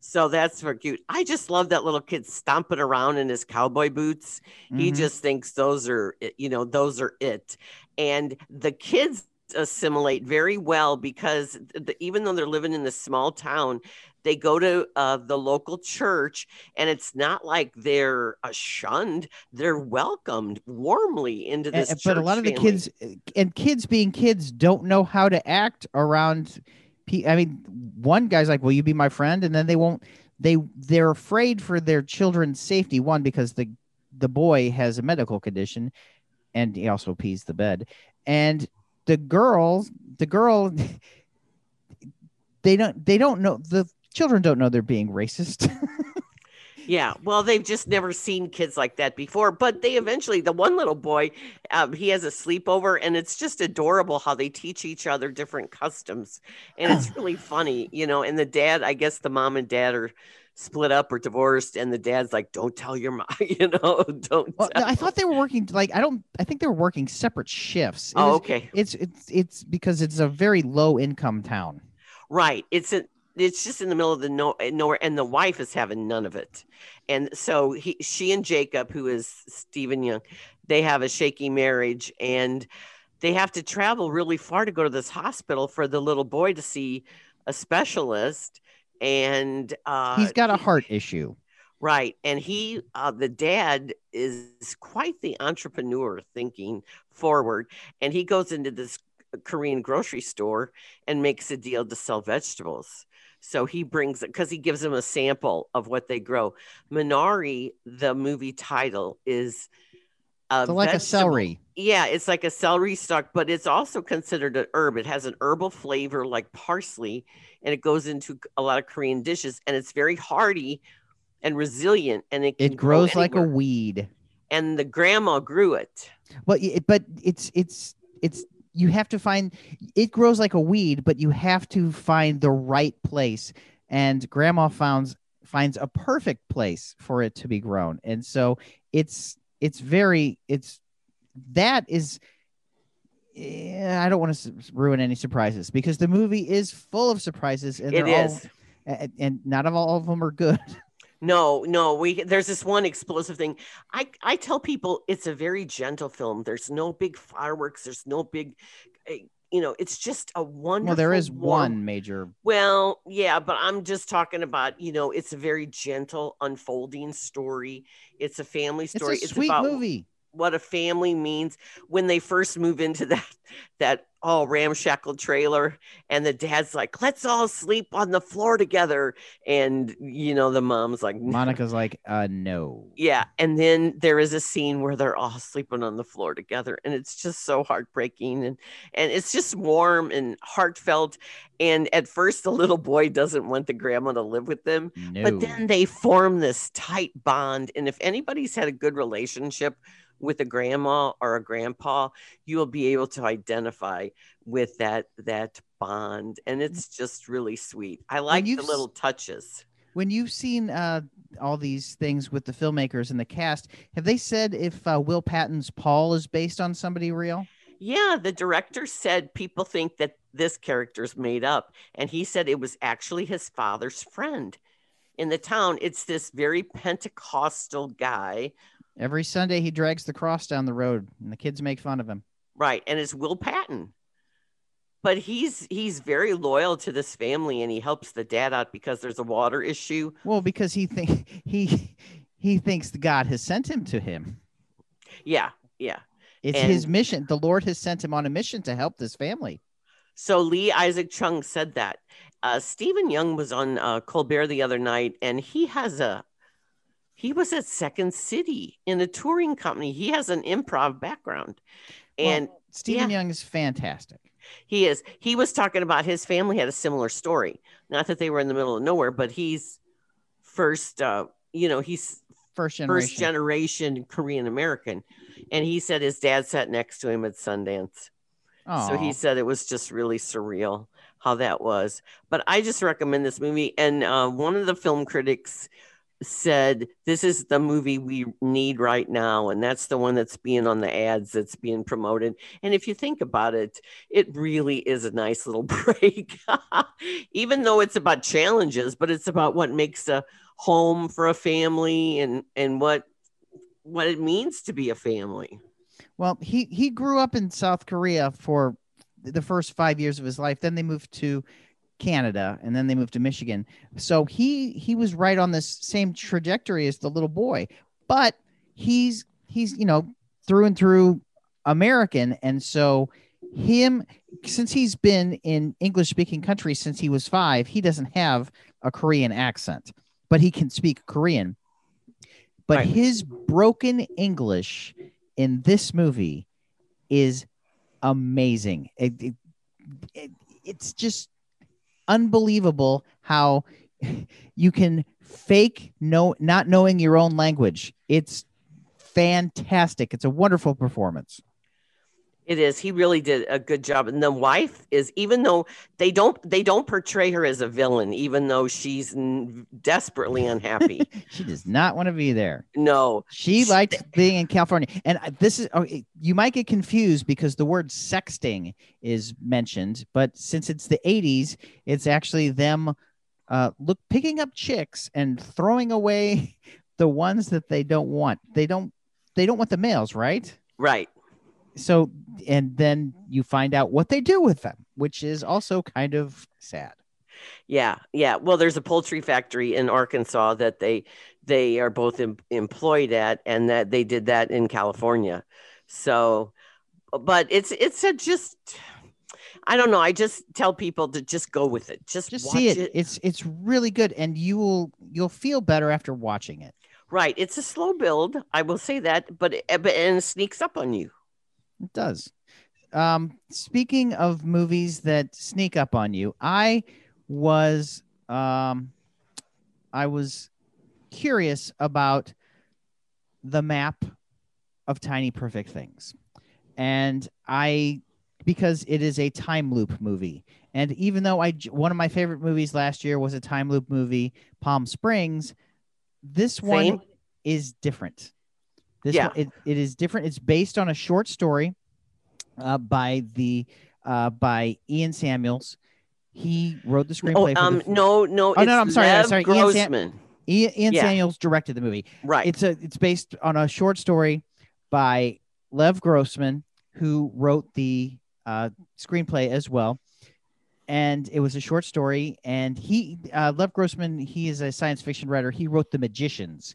So that's for cute. I just love that little kid stomping around in his cowboy boots. He Mhm. just thinks those are, you know, those are it. And the kids assimilate very well because the, even though they're living in this small town, they go to uh, the local church and it's not like they're uh, shunned. They're welcomed warmly into this a- but a lot of the kids and kids being kids don't know how to act around pe- i mean one guy's like will you be my friend and then they won't they they're afraid for their children's safety one because the the boy has a medical condition and he also pees the bed and the girls, the girl they don't they don't know the children don't know they're being racist Yeah, well, they've just never seen kids like that before. But they eventually, the one little boy, um, he has a sleepover, and it's just adorable how they teach each other different customs, and it's really funny, you know. And the dad, I guess the mom and dad are split up or divorced, and the dad's like, "Don't tell your mom, you know, don't." well, tell." i thought they were working like i don't i think they were working separate shifts It Oh, is- okay, it's it's it's because it's a very low income town. right. It's a, it's just in the middle of the no, nowhere, and the wife is having none of it, and so he, she and Jacob, who is Stephen Young, they have a shaky marriage, and they have to travel really far to go to this hospital for the little boy to see a specialist, and uh, He's got a he- heart issue. Right. And he, uh, the dad, is quite the entrepreneur thinking forward. And he goes into this Korean grocery store and makes a deal to sell vegetables. So he brings it because he gives them a sample of what they grow. Minari, the movie title, is a So like a celery. Yeah, it's like a celery stalk, but it's also considered an herb. It has an herbal flavor like parsley, and it goes into a lot of Korean dishes, and it's very hardy and resilient, and it It grow grows like a weed. And the grandma grew it. Well, it, but it's it's it's you have to find it grows like a weed, but you have to find the right place. And grandma finds finds a perfect place for it to be grown. And so it's it's very it's that is eh, I don't want to ruin any surprises because the movie is full of surprises and It all and, and not of all of them are good. No, no, we there's this one explosive thing. I I tell people it's a very gentle film. There's no big fireworks. There's no big, eh, you know. It's just a wonderful. well, there is warm- one major Well, yeah, but I'm just talking about you know it's a very gentle unfolding story. It's a family story. it's a sweet about movie. What a family means when they first move into that that all ramshackle trailer and the dad's like let's all sleep on the floor together and you know the mom's like "No." Monica's like, uh no. yeah and then there is a scene where they're all sleeping on the floor together and it's just so heartbreaking and and it's just warm and heartfelt and at first the little boy doesn't want the grandma to live with them No. but then they form this tight bond. And if anybody's had a good relationship with a grandma or a grandpa, you will be able to identify with that that bond. And it's just really sweet. I like the little touches. when you've seen uh, all these things with the filmmakers and the cast, have they said if uh, Will Patton's Paul is based on somebody real? Yeah, the director said people think that this character's made up. And he said it was actually his father's friend in the town. It's this very Pentecostal guy. Every Sunday he drags the cross down the road, and the kids make fun of him. Right, and it's Will Patton. But he's he's very loyal to this family and he helps the dad out because there's a water issue. Well, because he think he he thinks God has sent him to him. Yeah, yeah. It's his mission. The Lord has sent him on a mission to help this family. So Lee Isaac Chung said that. Uh, Stephen Young was on uh, Colbert the other night, and he has a he was at Second City in a touring company. He has an improv background, and Well, Stephen yeah. Young is fantastic. he is he was talking about his family had a similar story. Not that they were in the middle of nowhere, but he's first. Uh, you know, he's First generation. first generation Korean American, and he said his dad sat next to him at Sundance. So he said it was just really surreal how that was. But I just recommend this movie. And uh, one of the film critics said, This is the movie we need right now. And that's the one that's being on the ads that's being promoted. And if you think about it, it really is a nice little break, even though it's about challenges, but it's about what makes a home for a family and, and what what it means to be a family. Well, he he grew up in South Korea for the first five years of his life. Then they moved to Canada, and then they moved to Michigan. So he he was right on this same trajectory as the little boy, but he's he's you know through and through American, and so him since he's been in English speaking countries since he was five, he doesn't have a Korean accent, but he can speak Korean. But Right. his broken English in this movie is amazing. It, it, it- it's just unbelievable how you can fake no not knowing your own language. It's fantastic. It's a wonderful performance. It is. He really did a good job. And the wife is, even though they don't, they don't portray her as a villain, even though she's n- desperately unhappy. She does not want to be there. no, She She- liked being in California. And this is, okay, you might get confused because the word sexting is mentioned, but since it's the 80s, it's actually them uh, look picking up chicks and throwing away the ones that they don't want. They don't, they don't want the males, right? right. So, and then you find out what they do with them, which is also kind of sad. Yeah, yeah. Well, there's a poultry factory in Arkansas that they they are both em- employed at, and that they did that in California. So, but it's it's a just. I don't know. I just tell people to just go with it. Just, Just watch see it. It's it's really good, and you will you'll feel better after watching it. Right. It's a slow build. I will say that, but it, but and it sneaks up on you. It does. Um, speaking of movies that sneak up on you, I was um, I was curious about the map of tiny perfect things, and I because it is a time loop movie. And even though I one of my favorite movies last year was a time loop movie, Palm Springs, this Same. one is different. This Yeah. one, it, it is different. It's based on a short story uh, by the uh, by Ian Samuels. He wrote the Oh, screenplay. for um, the, no, no. Oh, no, no, I'm sorry, Lev sorry, Ian Sam- Ian, Ian yeah. Samuels directed the movie. Right. It's a it's based on a short story by Lev Grossman, who wrote the uh, screenplay as well. And it was a short story. And he, uh, Lev Grossman, he is a science fiction writer. He wrote The Magicians,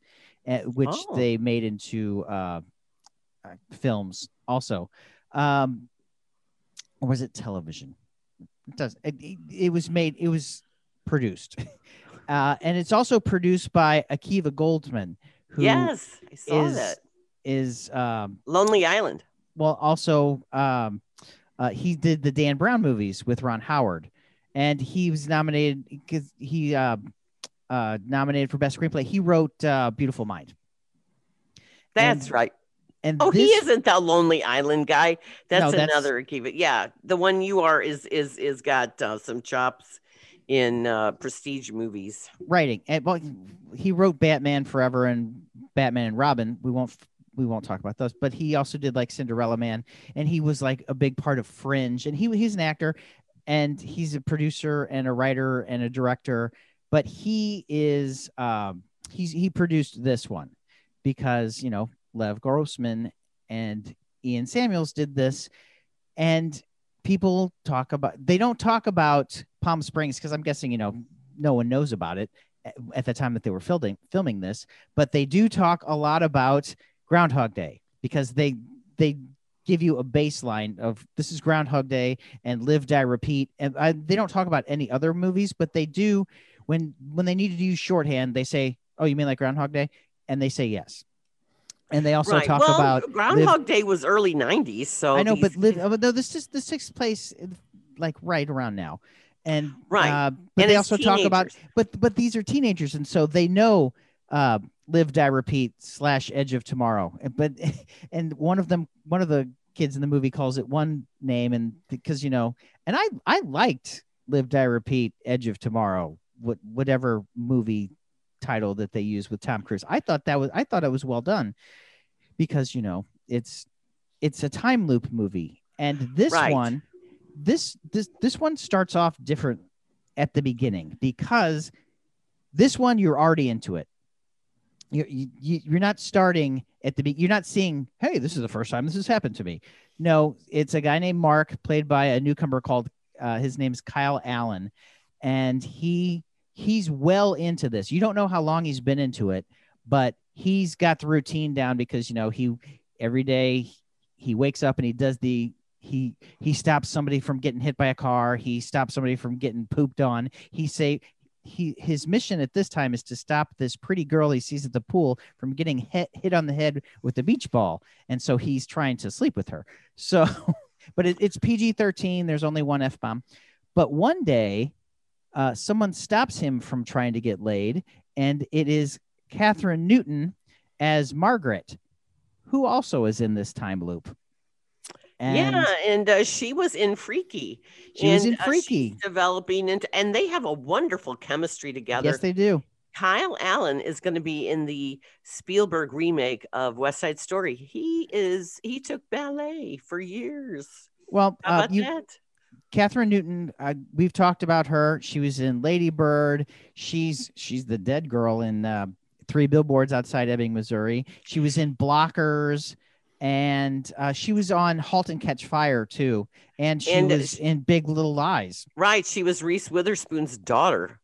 which Oh. they made into uh, uh, films also. Um, or was it television? It does. It, it, it was made. It was produced, uh, and it's also produced by Akiva Goldsman, who yes, I saw is- that. is um, Lonely Island. well also um, uh, he did the Dan Brown movies with Ron Howard, and he was nominated because he uh, uh, nominated for best screenplay. He wrote uh, Beautiful Mind, That's And right. and Oh, he isn't the Lonely Island guy. That's, No, that's- another Akiva. Yeah, the one you are is is is got uh, some chops in uh, prestige movies. writing. And well, he wrote Batman Forever and Batman and Robin. We won't we won't talk about those, but he also did like Cinderella Man, and he was like a big part of Fringe. And he he's an actor, and he's a producer and a writer and a director. But he is um he's he produced this one because you know Lev Grossman and Ian Samuels did this, and people talk about they don't talk about Palm Springs because I'm guessing you know no one knows about it at- the time that they were filming filming this, but they do talk a lot about Groundhog Day because they they give you a baseline of this is Groundhog Day and Live Die Repeat, and I, they don't talk about any other movies, but they do when when they need to use shorthand. They say, "Oh, you mean like Groundhog Day?" and they say yes. And they also right. talk well, about Live- Groundhog Day was early '90s, so I know, these- but live. oh, No, this is the sixth place, like right around now, and Right. Uh, but and they also talk about, but but these are teenagers, and so they know uh, live, die, repeat slash Edge of Tomorrow. And- But and one of them, one of the kids in the movie calls it one name, and because you know, and I I liked live, die, repeat, Edge of Tomorrow, what whatever movie title that they use with Tom Cruise. I thought that was I thought it was well done because you know it's it's a time loop movie and this Right. one this this this one starts off different at the beginning because this one you're already into it you're, you, you- you're not starting at the be- you're not seeing hey this is the first time this has happened to me no it's a guy named mark played by a newcomer called uh, his name's kyle allen and he he's well into this. You don't know how long he's been into it but he's got the routine down because you know he every day he wakes up and he does the he he stops somebody from getting hit by a car. He stops somebody from getting pooped on. He say he his mission at this time is to stop this pretty girl he sees at the pool from getting hit, hit on the head with a beach ball. And so he's trying to sleep with her. So but it, it's pg-13 there's only one f-bomb but one day uh, someone stops him from trying to get laid and it is kathryn newton as margaret who also is in this time loop and yeah, and uh, she was in Freaky. She was and, in uh, Freaky. developing into, and they have a wonderful chemistry together. yes they do Kyle Allen is going to be in the Spielberg remake of West Side Story. He is he took ballet for years. well How uh, about you that? Kathryn Newton, uh, we've talked about her. She was in Lady Bird. She's she's the dead girl in uh, Three Billboards Outside Ebbing, Missouri. She was in Blockers, and uh, she was on *Halt and Catch Fire* too. And she And, uh, was in *Big Little Lies*. Right, she was Reese Witherspoon's daughter.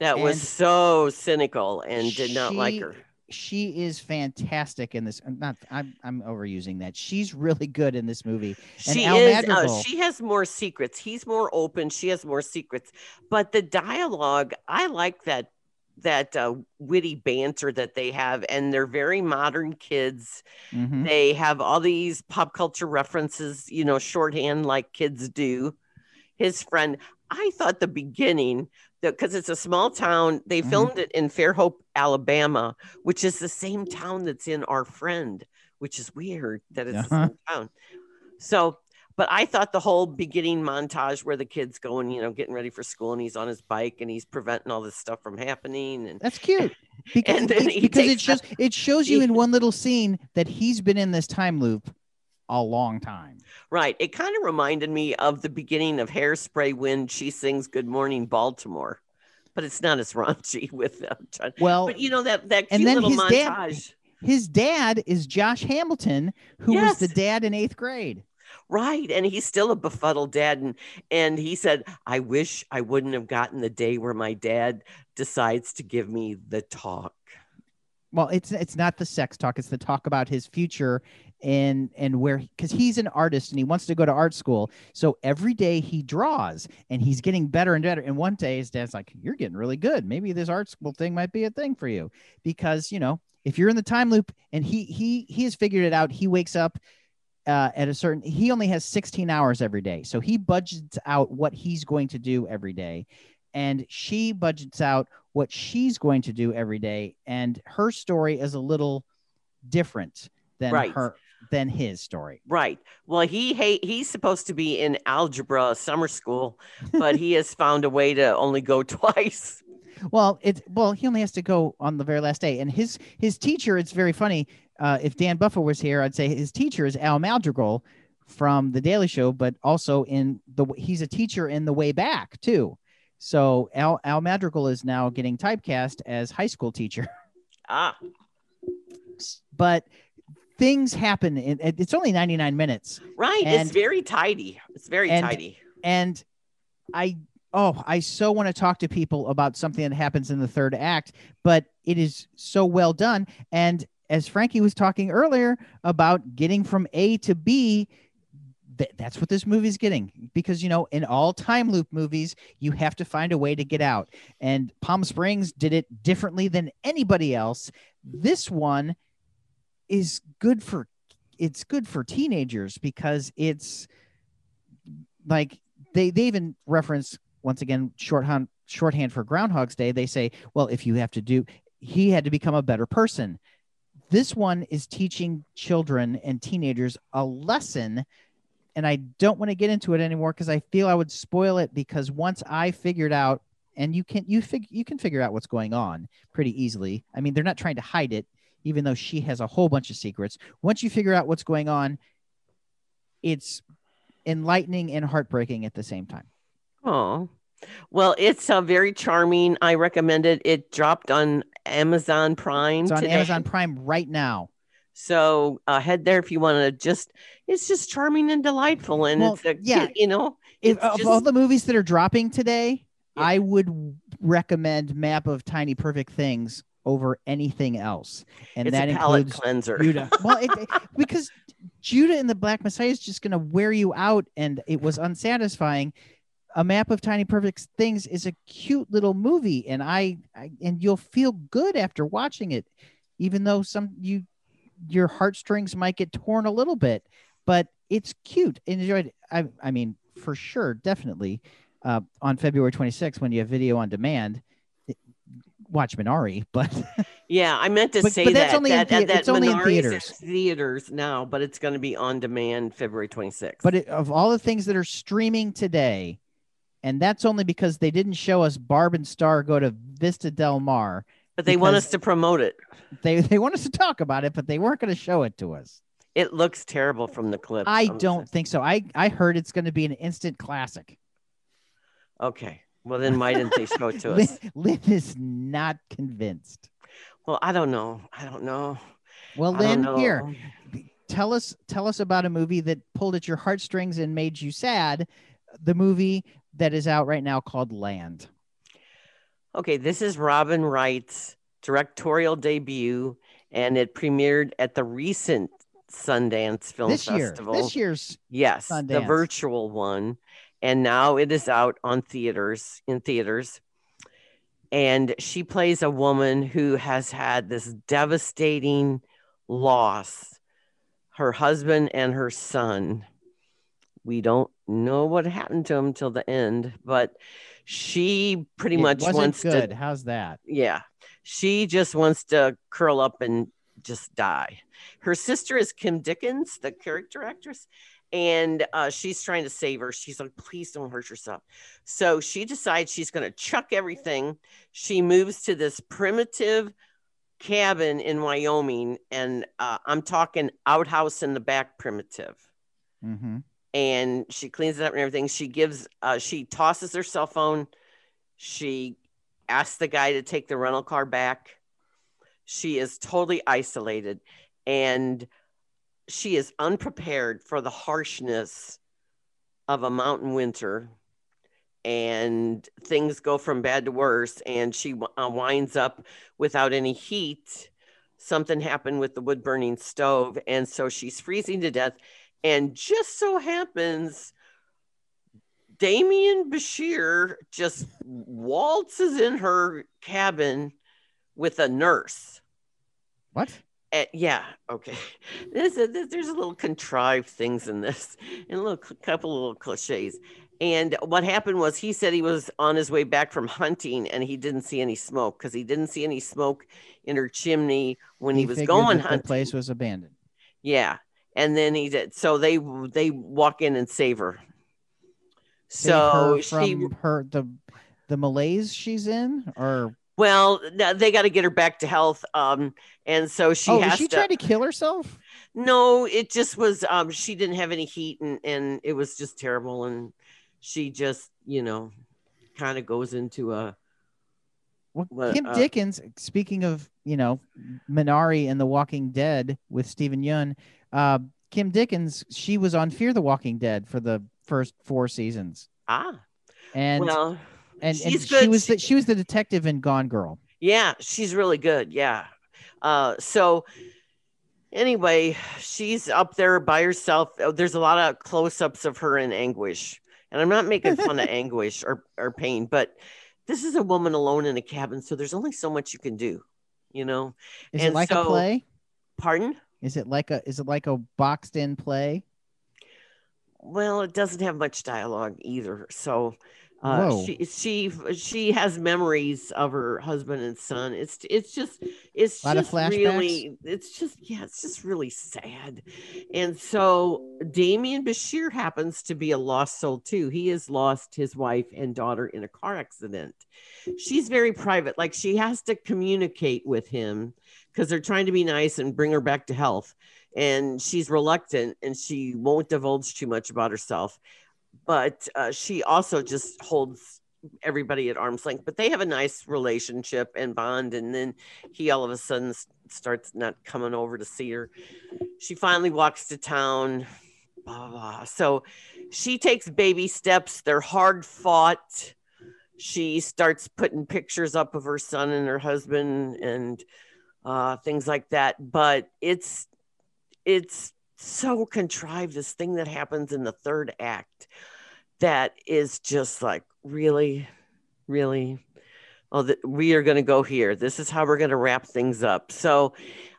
That was so cynical and did not like her. She is fantastic in this. I'm Not I'm I'm overusing that. She's really good in this movie. and She Al is. Uh, she has more secrets. He's more open. She has more secrets. But the dialogue, I like that that uh, witty banter that they have, and they're very modern kids. Mhm. They have all these pop culture references, you know, shorthand like kids do. His friend, I thought the beginning, because it's a small town, they Mhm. filmed it in Fairhope, Alabama, which is the same town that's in Our Friend, which is weird that it's the Uh-huh. same town. So, but I thought the whole beginning montage where the kid's going, you know, getting ready for school and he's on his bike and he's preventing all this stuff from happening. And That's cute. Because, And then be- he because it shows it shows you in one little scene that he's been in this time loop a long time. right, it kind of reminded me of the beginning of Hairspray when she sings "Good Morning Baltimore," but it's not as raunchy with them. Well, But you know that that cute And then little his dad- montage, his dad is Josh Hamilton, who was the dad in eighth grade. right? And he's still a befuddled dad, and and he said, "I wish I wouldn't have gotten the day where my dad decides to give me the talk." Well, it's it's not the sex talk; it's the talk about his future and and where because he's an artist and he wants to go to art school. So every day he draws and he's getting better and better. And one day his dad's like, "You're getting really good. Maybe this art school thing might be a thing for you." Because you know, if you're in the time loop, and he he he has figured it out. He wakes up uh, at a certain. He only has 16 hours every day, so he budgets out what he's going to do every day, and she budgets out what she's going to do every day and her story is a little different than Right. her than his story. Right. Well, he hate he's supposed to be in algebra summer school, but he has found a way to only go twice. well it's well he only has to go on the very last day. And his his teacher it's very funny uh, if dan buffer was here i'd say his teacher is al madrigal from the daily show but also in the he's a teacher in the way back too. So al al madrigal is now getting typecast as high school teacher. Ah, but things happen in, it's only 99 minutes right. And- it's very tidy. It's very and- tidy. and i oh i so want to talk to people about something that happens in the third act but it is so well done and as frankie was talking earlier about getting from a to b th- that's what this movie is getting because you know in all time loop movies you have to find a way to get out and palm springs did it differently than anybody else this one is good for it's good for teenagers because it's like they they even reference once again shorthand shorthand for groundhog's day. They say well if you have to do he had to become a better person. This one is teaching children and teenagers a lesson and i don't want to get into it anymore because i feel i would spoil it because once i figured out and you can you fig- you can figure out what's going on pretty easily. I mean they're not trying to hide it even though she has a whole bunch of secrets once you figure out what's going on it's enlightening and heartbreaking at the same time Oh, well, it's uh, very charming. I recommend it. It dropped on Amazon Prime. it's on today. amazon prime right now So uh, head there if you want to just. It's just charming and delightful, and Well, it's a yeah. you know. if, It's of just- all the movies that are dropping today Yeah. i would recommend map of tiny perfect things over anything else and it's that a palate includes cleanser. Judah. well, it, it- because Judas and the Black Messiah is just going to wear you out, and it was unsatisfying. A map of tiny perfect things is a cute little movie, and I, I and you'll feel good after watching it, even though some you your heartstrings might get torn a little bit, but it's cute. Enjoyed. I, I mean, for sure, definitely. Uh, on February 26th, when you have video on demand, watch Minari, but Yeah, I meant to But- say but that's that. only in that, thea- that, that it's only in theaters. theaters now, but it's going to be on demand February 26th. But it, of all the things that are streaming today, and that's only because they didn't show us Barb and Star go to Vista Del Mar. but they want us to promote it. They they want us to talk about it, but they weren't going to show it to us. It looks terrible from the clip. I I'm don't think so. I I heard it's going to be an instant classic. Okay. Well, then why didn't they show it to Lynn, us? Lynn is not convinced. Well, I don't know. I don't know. Well, Lynn, know. here, tell us tell us about a movie that pulled at your heartstrings and made you sad. The movie that is out right now called Land. Okay, this is Robin Wright's directorial debut, and it premiered at the recent Sundance Film this year, Festival. this year's Yes, the virtual one. And now it is out on theaters, in theaters. and she plays a woman who has had this devastating loss her husband and her son we don't know what happened to him till the end but she pretty It much wants good. to How's that? yeah she just wants to curl up and just die her sister is kim dickens the character actress and uh, she's trying to save her she's like please don't hurt yourself so she decides she's going to chuck everything she moves to this primitive cabin in wyoming and uh, i'm talking outhouse in the back primitive Mm-hmm. and she cleans it up and everything. She gives, uh, she tosses her cell phone. She asks the guy to take the rental car back. She is totally isolated and she is unprepared for the harshness of a mountain winter. And things go from bad to worse. And she uh, winds up without any heat. Something happened with the wood burning stove. And so she's freezing to death and just so happens Demián Bichir just waltzes in her cabin with a nurse. What? And yeah, okay. There's a, there's a little contrived things in this, and a little couple of little cliches. And what happened was he said he was on his way back from hunting, and he didn't see any smoke because he didn't see any smoke in her chimney when he, was going hunting. The place was abandoned. Yeah. And then he did. So they they walk in and save her. Save So her she her the the malaise she's in, or well, they got to get her back to health. Um, and so she oh, has she to. trying to kill herself? No, it just was. Um, she didn't have any heat, and and it was just terrible. And she just, you know, kind of goes into a. Well, Kim uh, Dickens, speaking of, you know, Minari and The Walking Dead with Steven Yeun, uh, Kim Dickens, she was on Fear the Walking Dead for the first four seasons. Ah, And well, and, and she's she was the, she was the detective in Gone Girl. Yeah, she's really good. Yeah. Uh, so anyway, she's up there by herself. Oh, There's a lot of close-ups of her in anguish. And I'm not making fun of anguish or, or pain, but this is a woman alone in a cabin, so there's only so much you can do, you know. Is it And like a play? Pardon? Is it like a is it like a boxed in play? Well, it doesn't have much dialogue either. So uh, she she she has memories of her husband and son. It's it's just it's Lot of just really it's just yeah it's just really sad. And so Demián Bichir happens to be a lost soul too. He has lost his wife and daughter in a car accident. She's very private. Like she has to communicate with him because they're trying to be nice and bring her back to health and she's reluctant and she won't divulge too much about herself but uh, she also just holds everybody at arm's length but they have a nice relationship and bond and then he all of a sudden starts not coming over to see her she finally walks to town blah, blah, blah. so she takes baby steps they're hard fought she starts putting pictures up of her son and her husband and uh, things like that but it's it's so contrived this thing that happens in the third act that is just like really really oh that we are going to go here. This is how we're going to wrap things up. So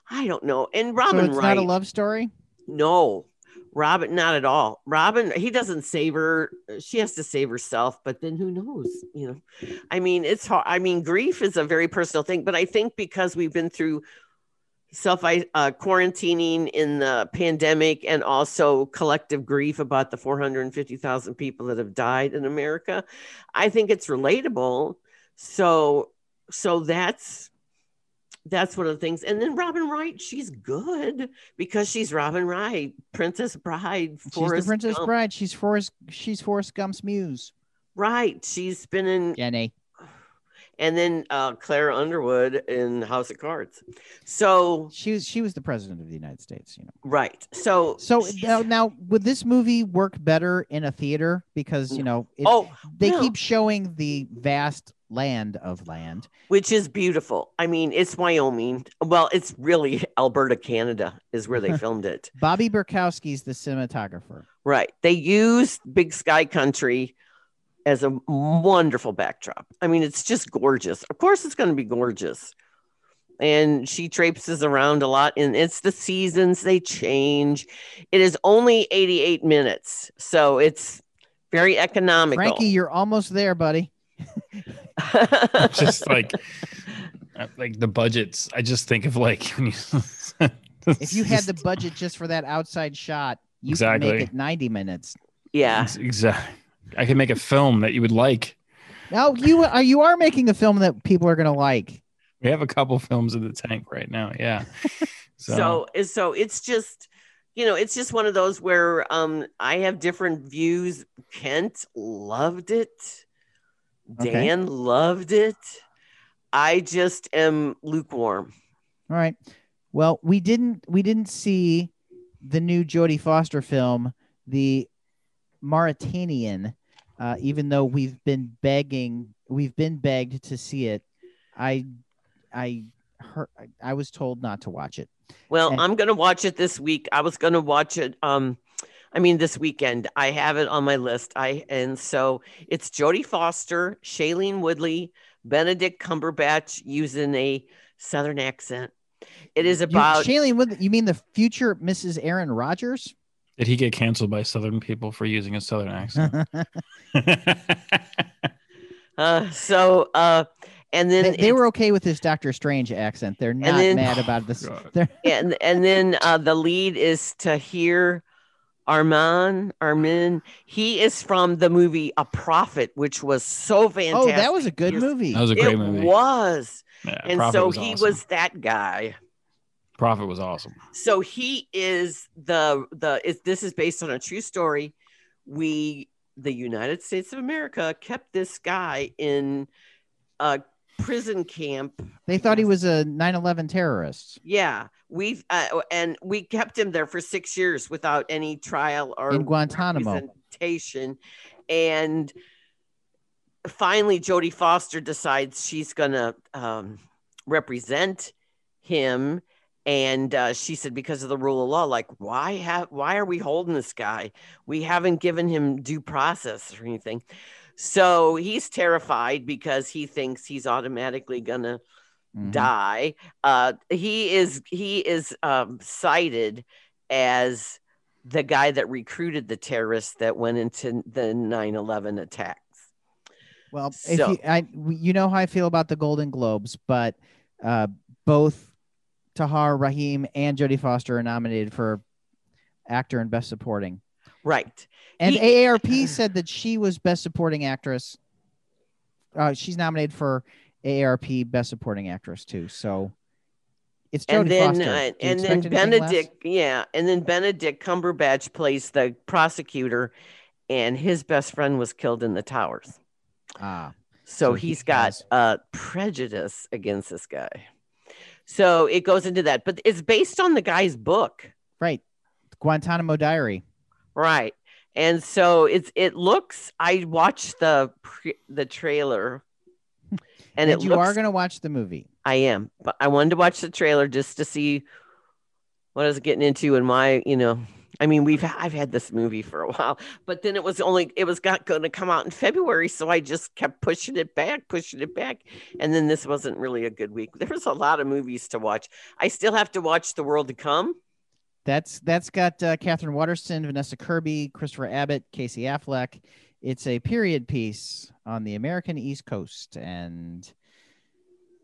i don't know. And So robin it's wright not a love story. no. Robin not at all. Robin he doesn't save her. She has to save herself but then who knows you know? I mean it's hard i mean grief is a very personal thing but i think because we've been through self uh, quarantining in the pandemic and also collective grief about the 450,000 people that have died in America. I think it's relatable. So so that's that's one of the things. And then Robin Wright, she's good because she's Robin Wright, Princess Bride, She's Forrest the Princess Gump. Bride. She's Forrest. She's Forrest Gump's muse. Right. She's been in Jenny. And then uh Claire Underwood in House of Cards. So She was. She was the president of the United States. You know. right. So So now, now, would this movie work better in a theater? Because you know, it, oh they no. keep showing the vast land of land. which is beautiful. I mean, it's Wyoming. Well, it's really Alberta, Canada, is where they filmed it. Bobby Bukowski's the cinematographer. Right. They used Big Sky Country as a wonderful backdrop. I mean, it's just gorgeous. Of course, it's going to be gorgeous. And she traipses around a lot, and it's the seasons, they change. It is only 88 minutes, so it's very economical. Frankie, you're almost there, buddy. just like uh, like the budgets. I just think of like when you if you had the budget just for that outside shot, you Exactly. could make it 90 minutes. yeah. exactly. I could make a film that you would like. Now you are you are making a film that people are gonna like. We have a couple films in the tank right now. Yeah. So, so so it's just you know it's just one of those where um i have different views kent loved it Okay. dan loved it i just am lukewarm All right. Well, we didn't we didn't see the new Jodie Foster film, the Mauritanian, uh, even though we've been begging, we've been begged to see it. I, I heard, I was told not to watch it. well And- i'm gonna watch it this week i was gonna watch it um i mean this weekend i have it on my list i and so it's jodie foster shailene woodley benedict cumberbatch using a southern accent it is You- about Shailene Woodley. You mean the future Mrs. Aaron Rodgers? Did he get canceled by Southern people for using a Southern accent? Uh, so, uh, and then they, they it- were okay with his Doctor Strange accent. They're not then- mad about this. God. They're, and and then uh, the lead is Tahar Arman Armin. He is from the movie A Prophet, which was so fantastic. oh, that was a good movie. that was a great movie. it movie. was, Yeah, and Prophet so was he awesome. was that guy. Prophet was awesome. So he is the the. Is, this is based on a true story. We, the United States of America, kept this guy in a prison camp They thought he was a 9/11 terrorist Yeah, we've uh, and we kept him there for six years without any trial or In Guantanamo. representation. And finally, Jodie Foster decides she's gonna um, represent him, and uh, she said because of the rule of law, like why have why are we holding this guy? We haven't given him due process or anything. So he's terrified because he thinks he's automatically gonna Mhm. die. Uh, he is he is um, cited as the guy that recruited the terrorists that went into the 9/11 attacks. Well, if So- you, I, you know how I feel about the Golden Globes, but uh, both Tahar Rahim and Jodie Foster are nominated for actor and best supporting. Right. And He- AARP said that she was best supporting actress. Uh, she's nominated for AARP best supporting actress too. So it's Jodie and then Foster. uh, and then anything less? Benedict, yeah, and then Benedict Cumberbatch plays the prosecutor, and his best friend was killed in the towers. Ah, So, So he he's got has- uh, prejudice against this guy. So it goes into that, but it's based on the guy's book. right. Guantanamo Diary. Right. And so it's it looks I watched the pre, the trailer and, And, it you looks are going to watch the movie. I am, but I wanted to watch the trailer just to see what I was getting into and my, you know, I mean, we've I've had this movie for a while, but then it was only it was got going to come out in February, so I just kept pushing it back, pushing it back, and then this wasn't really a good week. There was a lot of movies to watch. I still have to watch The World to Come. That's that's got uh, Katherine Waterston, Vanessa Kirby, Christopher Abbott, Casey Affleck. It's a period piece on the American East Coast, and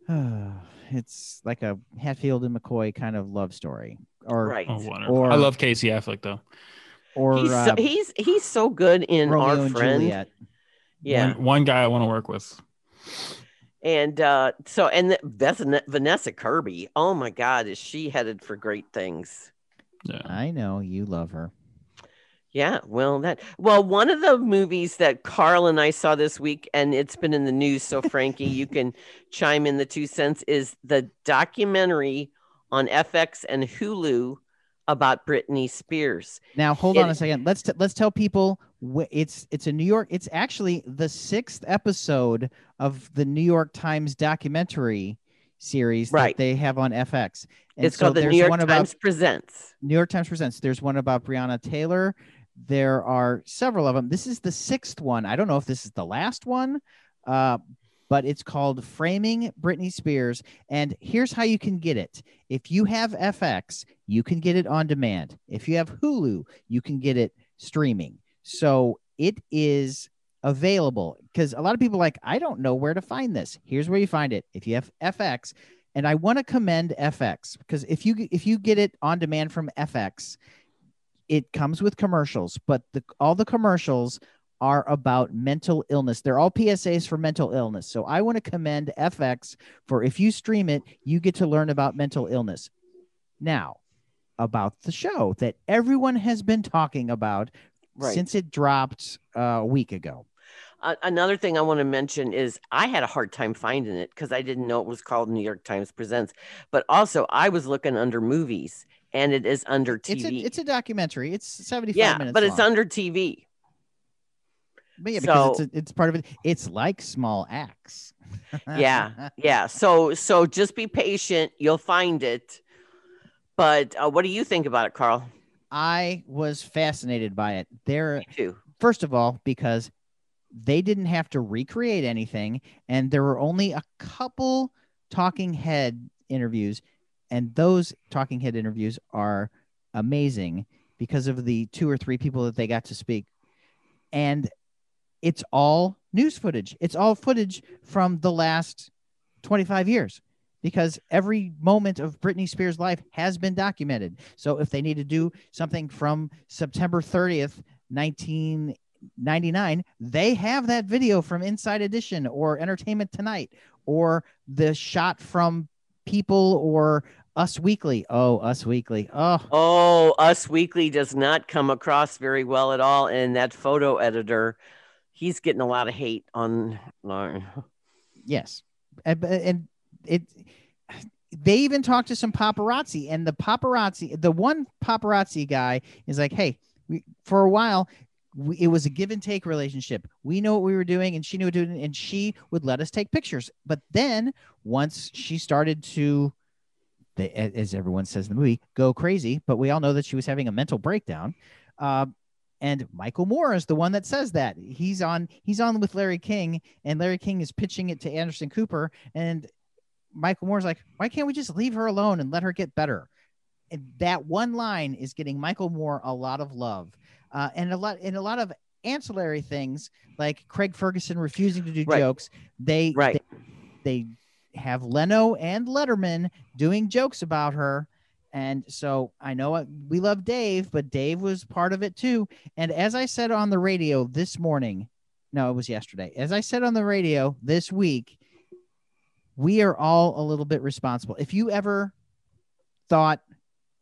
it's like a Hatfield and McCoy kind of love story, or Right. Oh. Or- I love Casey Affleck though. or he's uh, so, he's he's so good in Romeo our and friend. Juliet. Yeah. One, one guy I want to work with. And uh, so, and the, that's Vanessa Kirby. Oh my God, is she headed for great things? Yeah. I know you love her. Yeah, well, that well, one of the movies that Carl and I saw this week, and it's been in the news. So, Frankie, you can chime in the two cents. Is the documentary on FX and Hulu about Britney Spears? Now hold It- on a second. Let's t- let's tell people wh- it's it's a New York. It's actually the sixth episode of the New York Times documentary series Right. that they have on FX. And it's so called the New York one Times about Presents. New York Times presents. There's one about Breonna Taylor. there are several of them. This is the sixth one. I don't know if this is the last one, uh, but it's called Framing Britney Spears. And here's how you can get it if you have FX, you can get it on demand. If you have Hulu, you can get it streaming. So it is available because a lot of people like, I don't know where to find this. Here's where you find it. If you have FX, and I want to commend FX because if you if you get it on demand from FX, it comes with commercials, but the all the commercials are about mental illness. They're all PSAs for mental illness. So I want to commend FX for if you stream it, you get to learn about mental illness. Now, about the show that everyone has been talking about right. since it dropped uh, a week ago. Uh, another thing I want to mention is I had a hard time finding it because I didn't know it was called New York Times Presents. But also, I was looking under movies, and it is under TV. It's a, it's a documentary. It's seventy five yeah, minutes. but long. it's under TV. But yeah, because so, it's, a, it's part of it. It's like small acts. yeah, yeah. So so just be patient. You'll find it. But uh, what do you think about it, Carl? I was fascinated by it. There, too. First of all, because they didn't have to recreate anything, and there were only a couple talking head interviews, and those talking head interviews are amazing because of the two or three people that they got to speak. And it's all news footage. It's all footage from the last 25 years because every moment of Britney Spears' life has been documented. So if they need to do something from September 30th, 1999, they have that video from Inside Edition or Entertainment Tonight or the shot from People or Us Weekly. Oh, Us Weekly. Oh, oh, Us Weekly does not come across very well at all. And that photo editor he's getting a lot of hate on. Yes, and, and it. They even talked to some paparazzi, and the paparazzi, the one paparazzi guy, is like, "Hey, we, for a while, we, it was a give and take relationship. We know what we were doing, and she knew what doing, and she would let us take pictures. But then once she started to, as everyone says in the movie, go crazy. But we all know that she was having a mental breakdown. Uh, and Michael Moore is the one that says that he's on he's on with Larry King, and Larry King is pitching it to Anderson Cooper, and Michael Moore's like, why can't we just leave her alone and let her get better? And that one line is getting Michael Moore a lot of love, uh, and a lot and a lot of ancillary things like Craig Ferguson refusing to do right. jokes. They right they, they have Leno and Letterman doing jokes about her and so I know we love Dave, but Dave was part of it too. And as I said on the radio this morning, no, it was yesterday. As I said on the radio this week, we are all a little bit responsible. If you ever thought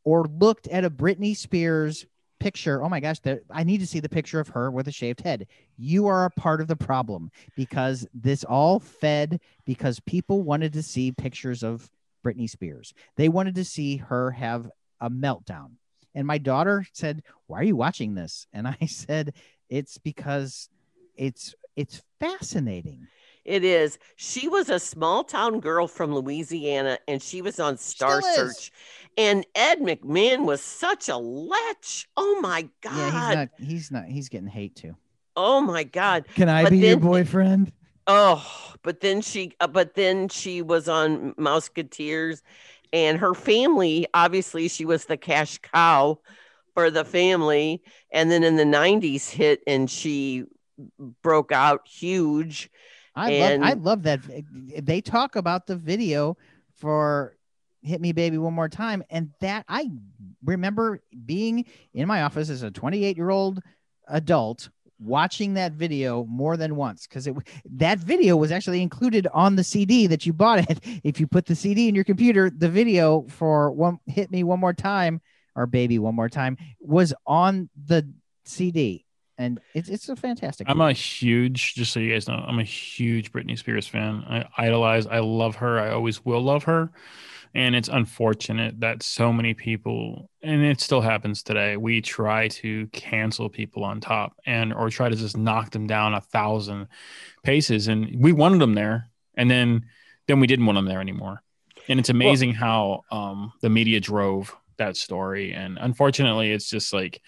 or looked at a Britney Spears picture, oh my gosh, there, I need to see the picture of her with a shaved head. You are a part of the problem because this all fed because people wanted to see pictures of Britney Spears. They wanted to see her have a meltdown. And my daughter said, "Why are you watching this?" And I said, "It's because it's it's fascinating." It is. She was a small town girl from Louisiana and she was on Star Search. And Ed McMahon was such a lech. Oh my God. Yeah, he's not he's not he's getting hate too. Oh my God. Can I but be then, your boyfriend? Oh, but then she, uh, but then she was on Mouseketeers, and her family. Obviously, she was the cash cow for the family. And then in the '90s, hit and she broke out huge. I and, love, I love that they talk about the video for hit me baby one more time and that i remember being in my office as a 28 year old adult watching that video more than once because it that video was actually included on the CD that you bought it. If you put the CD in your computer, the video for one hit me one more time or baby one more time was on the CD. And it's it's a fantastic. I'm a huge, just so you guys know, I'm a huge Britney Spears fan. I idolize, I love her. I always will love her and it's unfortunate that so many people and it still happens today we try to cancel people on top and or try to just knock them down a thousand paces and we wanted them there and then then we didn't want them there anymore and it's amazing well, how um, the media drove that story and unfortunately it's just like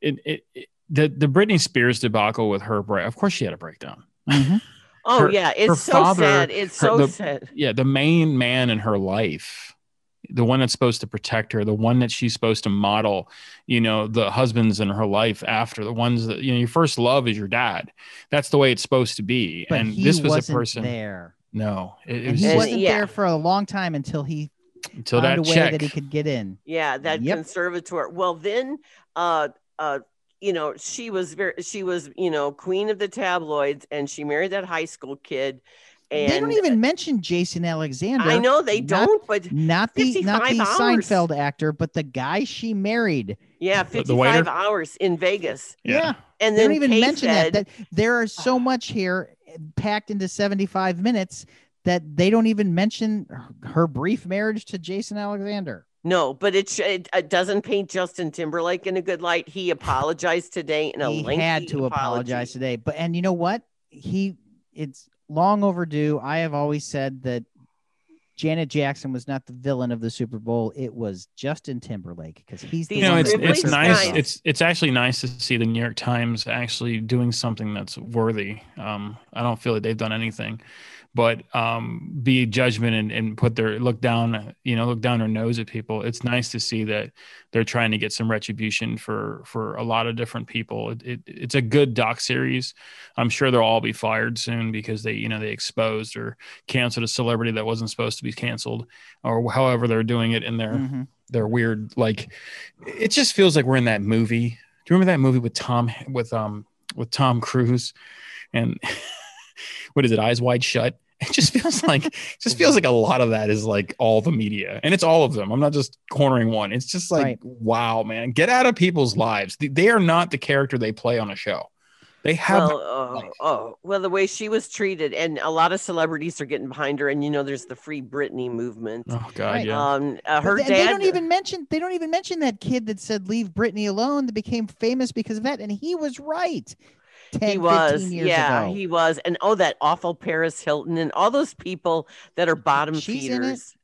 it, it, it the the Britney Spears debacle with her break. Of course, she had a breakdown. Mhm. Oh Her- yeah, it's so father- sad. It's her- so the- sad. Yeah, the main man in her life, the one that's supposed to protect her, the one that she's supposed to model, you know, the husbands in her life after, the ones that you know, your first love is your dad. That's the way it's supposed to be. But and he this was wasn't a person. there. No, it, it was he just, wasn't yeah. there for a long time until he until found that a way check. that he could get in. Yeah, that Yep. conservator. Well, then, uh, uh, you know, she was very, she was, you know, queen of the tabloids, and she married that high school kid. And they don't even mention Jason Alexander. I know they Not- don't, but Not the not the hours. Seinfeld actor, but the guy she married. yeah, The- the waiter? fifty-five hours in Vegas, Yeah. and They then don't even Kay mention said, that. That there are so ah. much here packed into 75 minutes that they don't even mention her- her brief marriage to Jason Alexander. No, but it, sh- it it doesn't paint Justin Timberlake in a good light. He apologized today in a he lengthy had to apology. apologize today. But and you know what? He it's long overdue. I have always said that Janet Jackson was not the villain of the Super Bowl. It was Justin Timberlake because he's the you know it's it's makes nice it's it's actually nice to see the new york times actually doing something that's worthy um i don't feel that they've done anything but um be judgment and, and put their look down you know look down their nose at people. It's nice to see that they're trying to get some retribution for for a lot of different people. It, it, it's a good doc series. I'm sure they'll all be fired soon because they you know they exposed or canceled a celebrity that wasn't supposed to be canceled or however they're doing it in their Mhm. they're weird like it just feels like we're in that movie. Do you remember that movie with tom with um with tom cruise? And what is it eyes wide shut it just feels like just feels like a lot of that is like all the media and it's all of them i'm not just cornering one it's just like Right. wow man get out of people's lives They- they are not the character they play on a show they have Well, oh, oh, well, the way she was treated, and a lot of celebrities are getting behind her, and you know, there's the Free Britney movement. oh god Right. yeah Um, uh, her th- dad. they don't even mention they don't even mention that kid that said leave Britney alone that became famous because of that, and he was right. 10, he was, years yeah, ago. he was, and oh, that awful Paris Hilton, and all those people that are bottom She's feeders.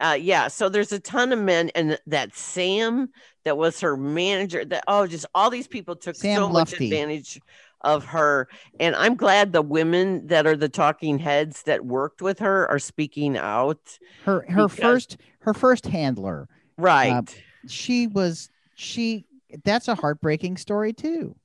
Uh, yeah, so there's a ton of men, and that Sam that was her manager. That oh, just all these people took Sam so much advantage of her, and I'm glad the women that are the talking heads that worked with her are speaking out. her her because- first her first handler. Right. She was she that's a heartbreaking story too.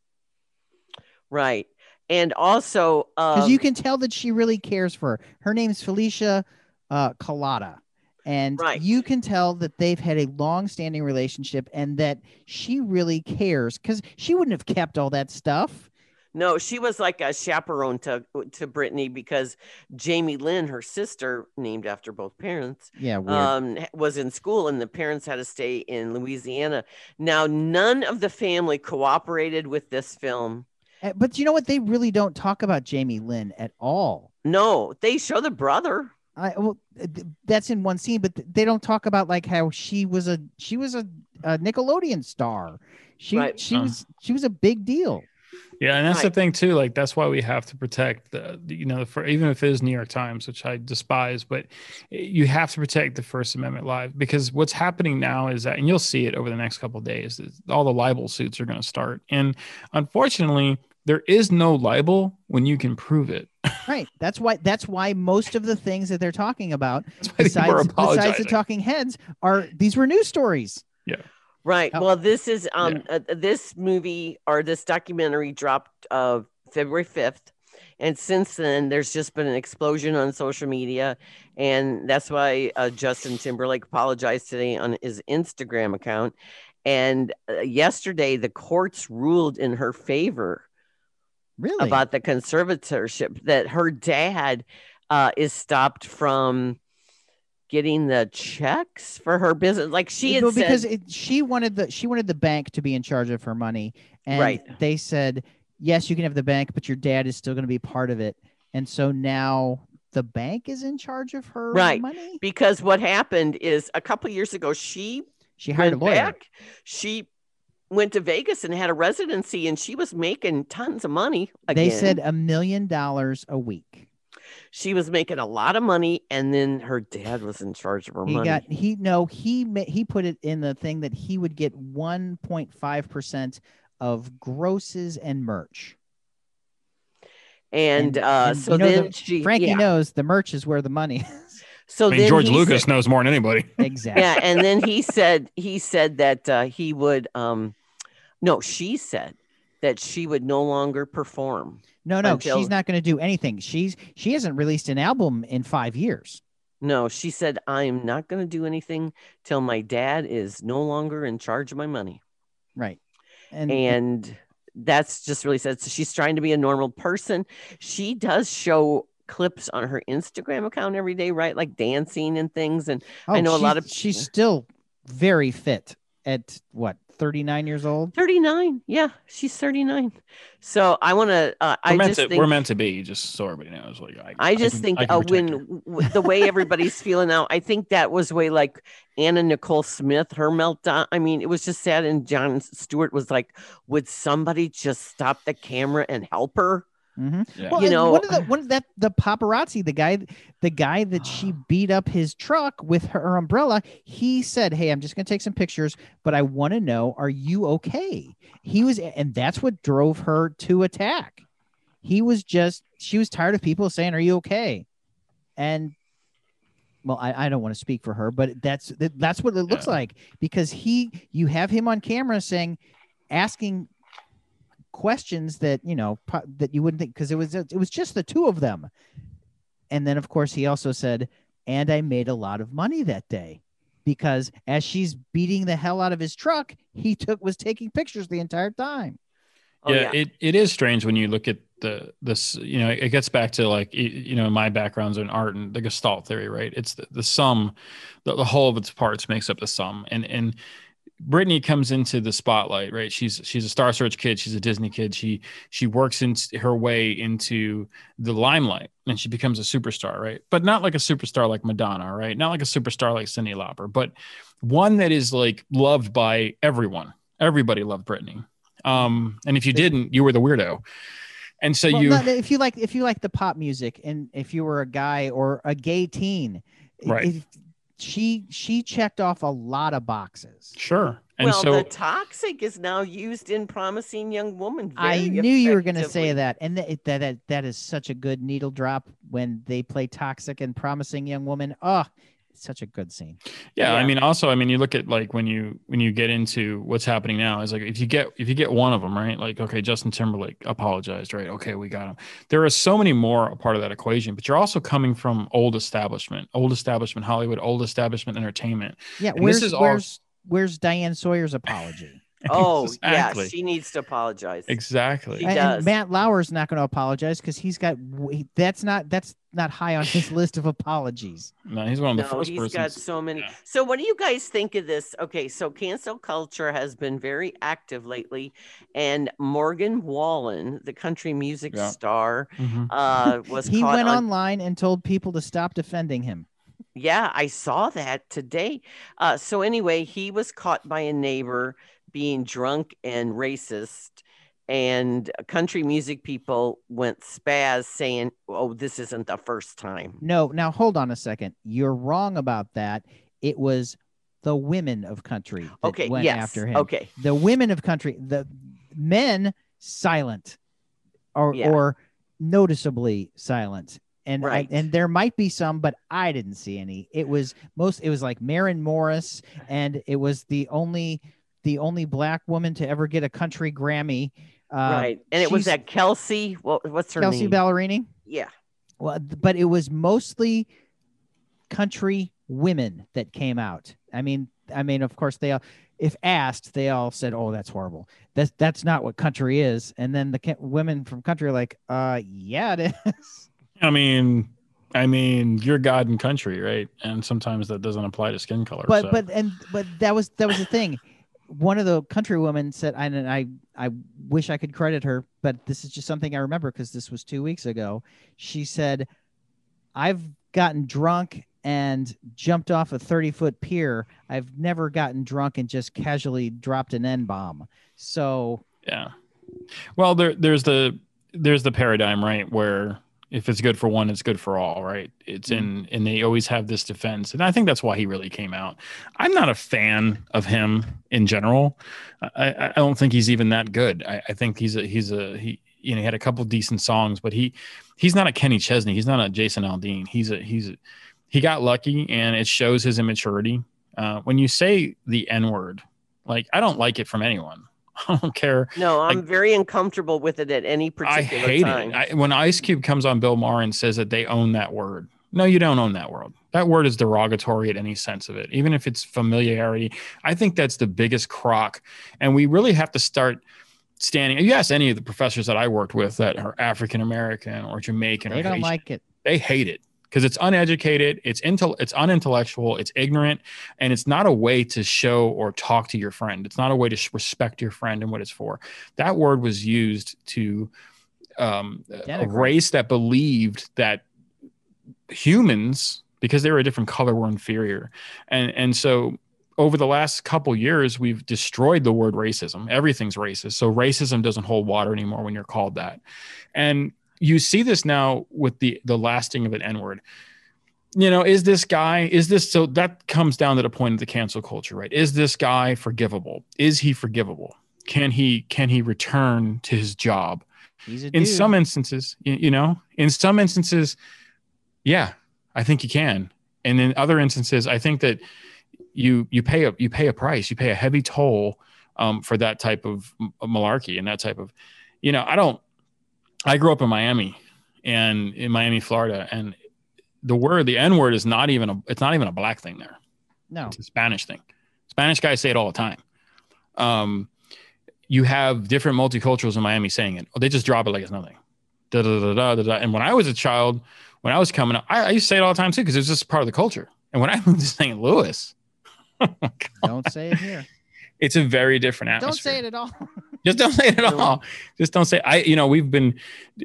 Right. And also, Because um, you can tell that she really cares for her. Her name's Felicia uh Culotta. And Right. you can tell that they've had a long-standing relationship and that she really cares because she wouldn't have kept all that stuff. no, she was like a chaperone to to Britney because Jamie Lynn, her sister, named after both parents, Yeah, weird. um, was in school, and the parents had to stay in Louisiana. Now, none of the family cooperated with this film. Uh, but you know what? They really don't talk about Jamie Lynn at all. No, they show the brother. I well, uh, that's in one scene, but they don't talk about like how she was a she was a, a Nickelodeon star. She Right. she Uh. was she was a big deal. Yeah, and that's the thing too. Like that's why we have to protect the, the- you know, for even if it is New York Times, which I despise, but you have to protect the First Amendment live because what's happening now is that, and you'll see it over the next couple of days, all the libel suits are going to start, and unfortunately, there is no libel when you can prove it. Right. That's why that's why most of the things that they're talking about That's why people are besides besides the talking heads are these were news stories. Yeah. Right. Oh. Well, this is um uh, this movie or this documentary dropped uh February 5th. And since then, there's just been an explosion on social media. And that's why uh, Justin Timberlake apologized today on his Instagram account. And uh, yesterday, the courts ruled in her favor Really? about the conservatorship that her dad uh, is stopped from getting the checks for her business. Like she Well, said, because it, she wanted the she wanted the bank to be in charge of her money, and Right. they said yes, you can have the bank, but your dad is still going to be part of it, and so now the bank is in charge of her Right. money. because what happened is a couple years ago she She hired a lawyer. back she went to vegas and had a residency and she was making tons of money again. They said a million dollars a week. she was making a lot of money and then her dad was in charge of her He money got he no he he put it in the thing that he would get 1.5 percent of grosses and merch. And, uh, and so you know then the- she, Frankie yeah. knows the merch is where the money is. So I mean, then George Lucas said- knows more than anybody. exactly. yeah, and then he said he said that uh, he would um, no, she said that she would no longer perform. No, no, until- she's not going to do anything. She's she hasn't released an album in five years. No, she said I'm not going to do anything till my dad is no longer in charge of my money. Right. And, and that's just really sad. So she's trying to be a normal person. She does show clips on her Instagram account every day, right? Like dancing and things. And I know a lot of- she's still very fit at what 39 years old. 39, yeah, she's 39. So I want to. Uh, We're, I meant just to, think we're meant to be, just so everybody knows. Like I, I just can- think I uh, when w- the way everybody's feeling now, I think that was way like Anna Nicole Smith, her meltdown. I mean, it was just sad. And Jon Stewart was like, "Would somebody just stop the camera and help her?" Hmm Yeah. Well, You know- one of the one of that the paparazzi, the guy, the guy that she beat up his truck with her umbrella, he said, "Hey, I'm just going to take some pictures, but I want to know, are you okay?" He was, and that's what drove her to attack. He was just, she was tired of people saying, "Are you okay?" And well, I, I don't want to speak for her, but that's that, that's what it looks Yeah. like because he, you have him on camera saying, asking questions that you know pro- that you wouldn't think because it was it was just the two of them. And then of course he also said and i made a lot of money that day. Because as she's beating the hell out of his truck he took was taking pictures the entire time. Oh, yeah, It, it is strange when you look at the this you know it gets back to like you know my background's in art and the gestalt theory right? It's the, the sum the, the whole of its parts makes up the sum. And and Britney comes into the spotlight right? She's she's a star search kid. She's a Disney kid. She she works in her way into the limelight and she becomes a superstar right? But not like a superstar like Madonna right? Not like a superstar like Cyndi Lauper but one that is like loved by everyone. Everybody loved Britney. Um and if you didn't you were the weirdo. And so Well, you not- if you like if you like the pop music and if you were a guy or a gay teen Right. it- she she checked off a lot of boxes sure and well, so the toxic is now used in promising young woman. I knew you were going to say that, and that, that that that is such a good needle drop when they play toxic and promising young woman. Oh, it's such a good scene. yeah, i mean also i mean you look at like when you when you get into what's happening now is like if you get if you get one of them right like okay justin timberlake apologized right okay we got him there are so many more a part of that equation but you're also coming from old establishment old establishment hollywood old establishment entertainment Yeah, And where's this is all- where's where's Diane Sawyer's apology? Oh, Exactly. yeah, she needs to apologize. exactly He And- does. And Matt Lauer's not going to apologize because he's got that's not that's not high on his list of apologies. no he's one of the No, first he's persons got so many. yeah. So, what do you guys think of this? Okay, so cancel culture has been very active lately, and Morgan Wallen, the country music Yeah. star, Mhm. uh, was he went on online and told people to stop defending him. Yeah, I saw that today. Uh, so anyway, he was caught by a neighbor being drunk and racist, and country music people went spaz saying, "Oh, this isn't the first time." No, now hold on a second. You're wrong about that. It was the women of country that Okay, went yes, after him. okay, the women of country, the men silent or Yeah. or noticeably silent. And I- Right. and there might be some, but I didn't see any. It was most it was like Maren Morris, and it was the only the only black woman to ever get a country Grammy. Uh, right. And it was that Kelsey. What, what's her Kelsey name? Kelsea Ballerini. yeah. Well, but it was mostly country women that came out. I mean, I mean, of course, they all, if asked, they all said, "Oh, that's horrible. That's that's not what country is." And then the women from country are like, "Uh, yeah, it is." i mean i mean you're god and country right and sometimes that doesn't apply to skin color but so. but and but that was that was the thing. One of the country women said, and I I wish I could credit her, but this is just something I remember because this was two weeks ago. She said, "I've gotten drunk and jumped off a thirty foot pier. I've never gotten drunk and just casually dropped an n bomb." So Yeah. Well, there there's the there's the paradigm right where if it's good for one, it's good for all, right? It's in, and they always have this defense, and I think that's why he really came out. I'm not a fan of him in general. I, I I don't think he's even that good. I, I think he's a he's a he you know he had a couple decent songs, but he he's not a Kenny Chesney. He's not a Jason Aldean. He's a he's a, he got lucky, and it shows his immaturity. Uh, when you say the N word, like I don't like it from anyone. I don't care. No, I'm Like- very uncomfortable with it at any particular time. I hate time. it. I, when Ice Cube comes on Bill Maher and says that they own that word. No, you don't own that word. That word is derogatory at any sense of it, even if it's familiarity. I think that's the biggest crock. And we really have to start standing. You ask any of the professors that I worked with that are African American or Jamaican They or don't Haitian, like it. they hate it because it's uneducated, it's intel, it's unintellectual, it's ignorant, and it's not a way to show or talk to your friend. It's not a way to respect your friend and what it's for. That word was used to um, a race that believed that humans, because they were a different color, were inferior, and and so. Over the last couple years, we've destroyed the word racism. Everything's racist. So racism doesn't hold water anymore when you're called that. And you see this now with the the lasting of an N word. You know, is this guy, is this so that comes down to the point of the cancel culture, right? Is this guy forgivable? Is he forgivable? Can he can he return to his job? He's a In dude. some instances, you, you know, in some instances, yeah, I think he can. And in other instances, I think that you you pay a you pay a price, you pay a heavy toll um, for that type of malarkey and that type of, you know, I don't. I grew up in Miami, and in Miami, Florida, and the word the N word is not even a it's not even a black thing there. no. It's a Spanish thing. Spanish guys say it all the time. Um, you have different multiculturals in Miami saying it. Oh, they just drop it like it's nothing. Da, da, da, da, da. And when I was a child, when I was coming up, I, I used to say it all the time too because it was just part of the culture. And when I moved to St. Louis, Don't say it here. It's a very different atmosphere. Don't say it at all. Just don't say it at all. Just don't say. I, you know, we've been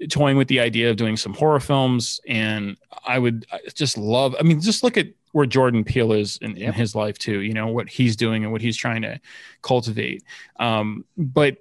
toying with the idea of doing some horror films, and I would just love. I mean, just look at where Jordan Peele is in, in Yep. his life too. You know what he's doing and what he's trying to cultivate. Um, but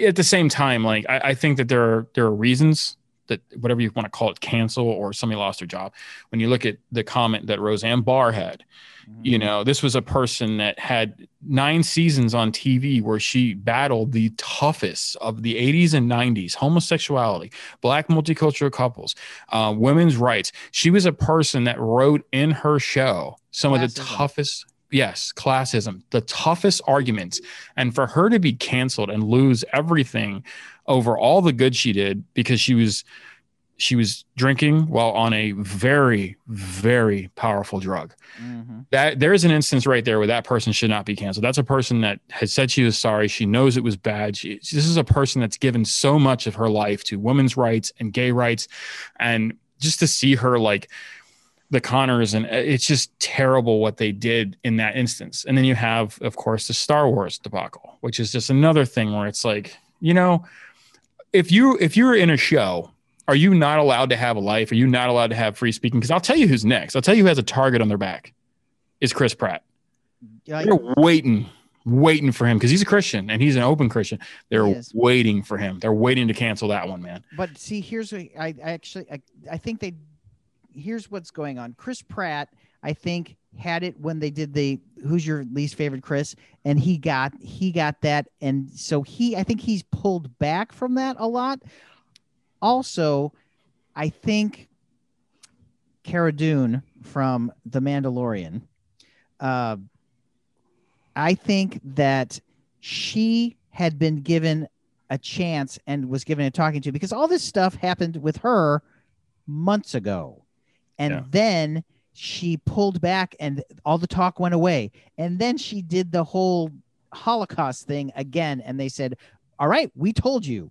at the same time, like I, I think that there are there are reasons that whatever you want to call it, cancel or somebody lost their job. When you look at the comment that Roseanne Barr had, Mm-hmm. you know this was a person that had nine seasons on tv where she battled the toughest of the 80s and 90s homosexuality black multicultural couples uh, women's rights she was a person that wrote in her show some of the toughest yes classism the toughest arguments and for her to be canceled and lose everything over all the good she did because she was she was drinking while on a very very powerful drug Mhm. that there is an instance right there where that person should not be canceled. That's a person that has said she was sorry. She knows it was bad. She, this is a person that's given so much of her life to women's rights and gay rights, and just to see her like the Connors, and uh, it's just terrible what they did in that instance. And then you have, of course, the Star Wars debacle, which is just another thing where it's like, you know, if you if you're in a show are you not allowed to have a life? Are you not allowed to have free speaking? Because I'll tell you who's next. I'll tell you who has a target on their back. Is Chris Pratt. Yeah, They're waiting, waiting for him because he's a Christian and he's an open Christian. They're waiting for him. They're waiting to cancel that one, man. But see, here's a, I, I actually I, I think they here's what's going on. Chris Pratt, I think, had it when they did the who's your least favorite Chris, and he got he got that, and so he I think he's pulled back from that a lot. Also, I think Cara Dune from The Mandalorian. Uh, I think that she had been given a chance and was given a talking to because all this stuff happened with her months ago. And Yeah. then she pulled back and all the talk went away. And then she did the whole Holocaust thing again. And they said, All right, we told you.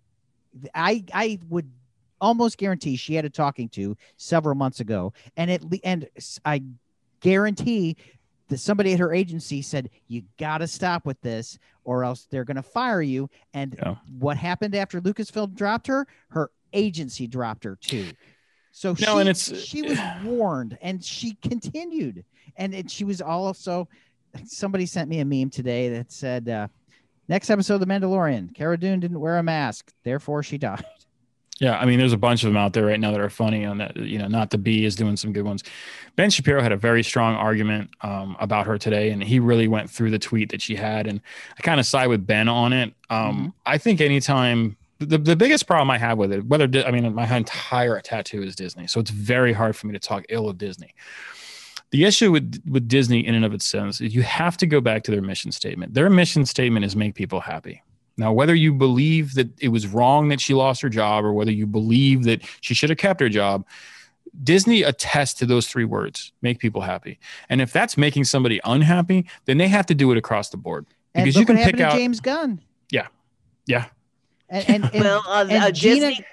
I I would almost guarantee she had a talking to several months ago. And it and I guarantee that somebody at her agency said, You gotta stop with this, or else they're gonna fire you. And Yeah. what happened after Lucasfilm dropped her? Her agency dropped her too. So she, and it's- she was warned and she continued. And it, she was also somebody sent me a meme today that said, uh, next episode of The Mandalorian, Cara Dune didn't wear a mask, therefore she died. Yeah, I mean, there's a bunch of them out there right now that are funny. On that, you know, not the B is doing some good ones. Ben Shapiro had a very strong argument um, about her today, and he really went through the tweet that she had, and I kind of side with Ben on it. Um, mm-hmm. I think anytime the, the biggest problem I have with it, whether I mean, my entire tattoo is Disney, so it's very hard for me to talk ill of Disney. The issue with with Disney, in and of itself, is you have to go back to their mission statement. Their mission statement is make people happy. Now, whether you believe that it was wrong that she lost her job or whether you believe that she should have kept her job, Disney attests to those three words make people happy. And if that's making somebody unhappy, then they have to do it across the board. Because you can pick out James Gunn. Yeah. Yeah. And, and, and, well, uh, and uh, Gina, Disney...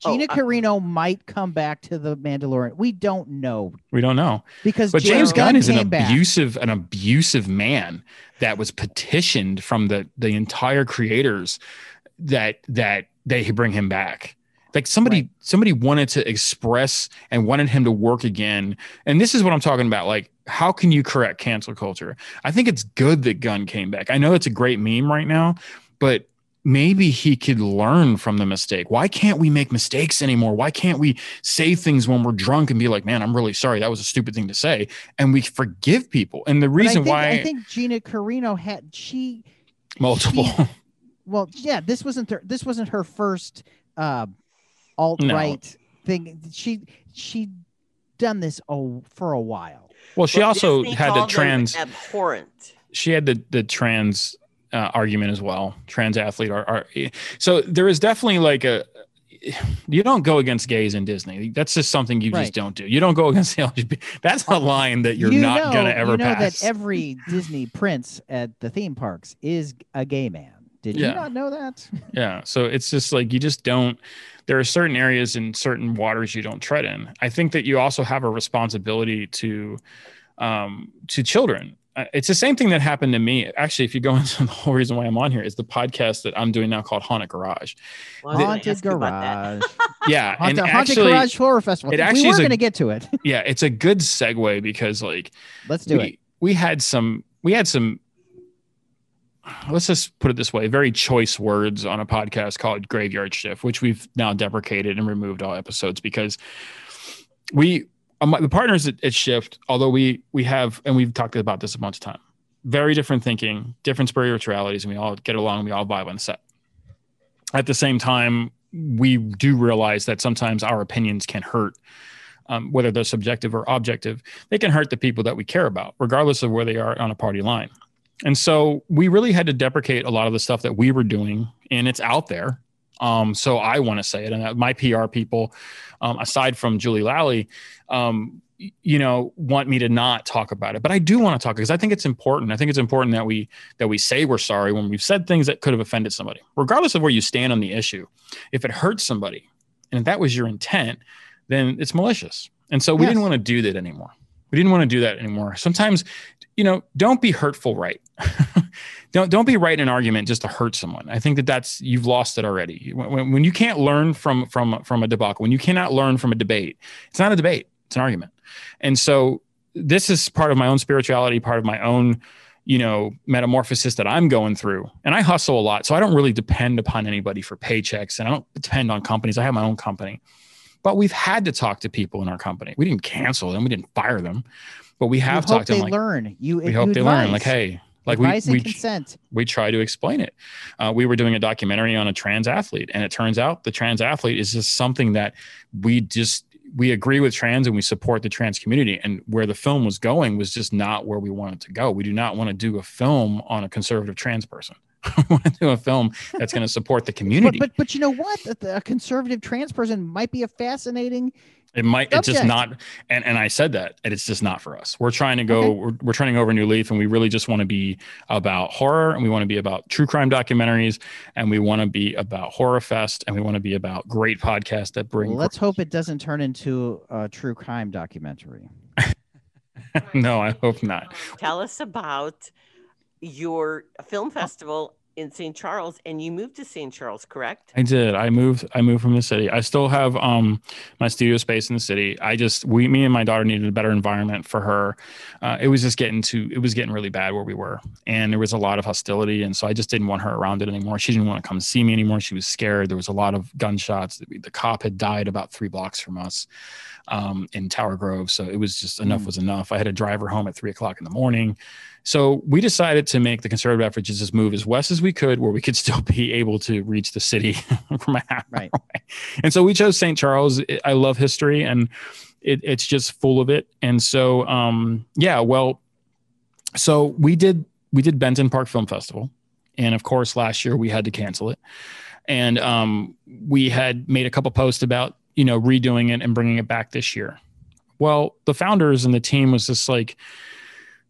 Gina oh, Carano uh, might come back to the Mandalorian. We don't know. We don't know because but James, James Gunn, Gunn is an abusive, back. an abusive man that was petitioned from the the entire creators that that they bring him back like somebody right. somebody wanted to express and wanted him to work again and this is what i'm talking about like how can you correct cancel culture i think it's good that gunn came back i know it's a great meme right now but maybe he could learn from the mistake. Why can't we make mistakes anymore? Why can't we say things when we're drunk and be like, man, I'm really sorry. That was a stupid thing to say. And we forgive people. And the reason I think, why I think Gina Carano had, she, multiple. She, well, yeah, this wasn't her, this wasn't her first uh, alt right no. thing. She, she done this oh, for a while. Well, she also Disney had the trans abhorrent. She had the the trans uh, argument as well. Trans athlete are, are so there is definitely like a you don't go against gays in Disney. That's just something you right. just don't do. You don't go against the LGBT. That's a line that you're you not know, gonna ever you know pass. That every Disney prince at the theme parks is a gay man. Did yeah. you not know that? yeah. So it's just like you just don't. There are certain areas in certain waters you don't tread in. I think that you also have a responsibility to um, to children it's the same thing that happened to me. Actually, if you go into the whole reason why I'm on here is the podcast that I'm doing now called Haunted Garage. Well, Haunted Garage. yeah, Haunted, and Haunted actually, Garage Horror Festival. It actually we were going to get to it. yeah, it's a good segue because like let's do we, it. We had some. We had some. Let's just put it this way: very choice words on a podcast called Graveyard Shift, which we've now deprecated and removed all episodes because we um, the partners at, at, Shift, although we we have and we've talked about this a bunch of time, very different thinking, different spiritualities, and we all get along. We all vibe on set. At the same time, we do realize that sometimes our opinions can hurt, um, whether they're subjective or objective. They can hurt the people that we care about, regardless of where they are on a party line. And so we really had to deprecate a lot of the stuff that we were doing, and it's out there. Um, so I want to say it, and my PR people, um, aside from Julie Lally, um, you know, want me to not talk about it. But I do want to talk because I think it's important. I think it's important that we that we say we're sorry when we've said things that could have offended somebody, regardless of where you stand on the issue. If it hurts somebody, and if that was your intent, then it's malicious. And so we yes. didn't want to do that anymore. We didn't want to do that anymore. Sometimes, you know, don't be hurtful, right? don't don't be right in an argument just to hurt someone. I think that that's you've lost it already. When, when you can't learn from from from a debacle, when you cannot learn from a debate, it's not a debate; it's an argument. And so this is part of my own spirituality, part of my own you know metamorphosis that i'm going through. And i hustle a lot so i don't really depend upon anybody for paychecks and i don't depend on companies. I have my own company. But we've had to talk to people in our company. We didn't cancel them. We didn't fire them. But we have talked to them they like, learn. You we hope they learn like hey like Advice we we, consent. we try to explain it. Uh, we were doing a documentary on a trans athlete, and it turns out the trans athlete is just something that we just we agree with trans and we support the trans community. And where the film was going was just not where we wanted to go. We do not want to do a film on a conservative trans person. We want to do a film that's going to support the community. But, but, but you know what? A conservative trans person might be a fascinating it might it's just not and and I said that and it's just not for us. We're trying to go okay. we're, we're turning over a new leaf and we really just want to be about horror and we want to be about true crime documentaries and we want to be about horror fest and we want to be about great podcasts that bring well, let's hope it doesn't turn into a true crime documentary. no, I hope not. Tell us about your film festival in St. Charles, and you moved to St. Charles, correct? I did. I moved. I moved from the city. I still have um my studio space in the city. I just we me and my daughter needed a better environment for her. Uh, it was just getting to it was getting really bad where we were, and there was a lot of hostility, and so I just didn't want her around it anymore. She didn't want to come see me anymore. She was scared. There was a lot of gunshots. The, cop had died about three blocks from us um, in Tower Grove, so it was just enough Mm. was enough. I had to drive her home at three o'clock in the morning. So we decided to make the conservative effort just move as west as we could, where we could still be able to reach the city from a half Right. away. And so we chose St. Charles. I love history, and it, it's just full of it. And so, um, yeah, well, so we did we did Benton Park Film Festival, and of course, last year we had to cancel it. And um, we had made a couple posts about you know redoing it and bringing it back this year. Well, the founders and the team was just like,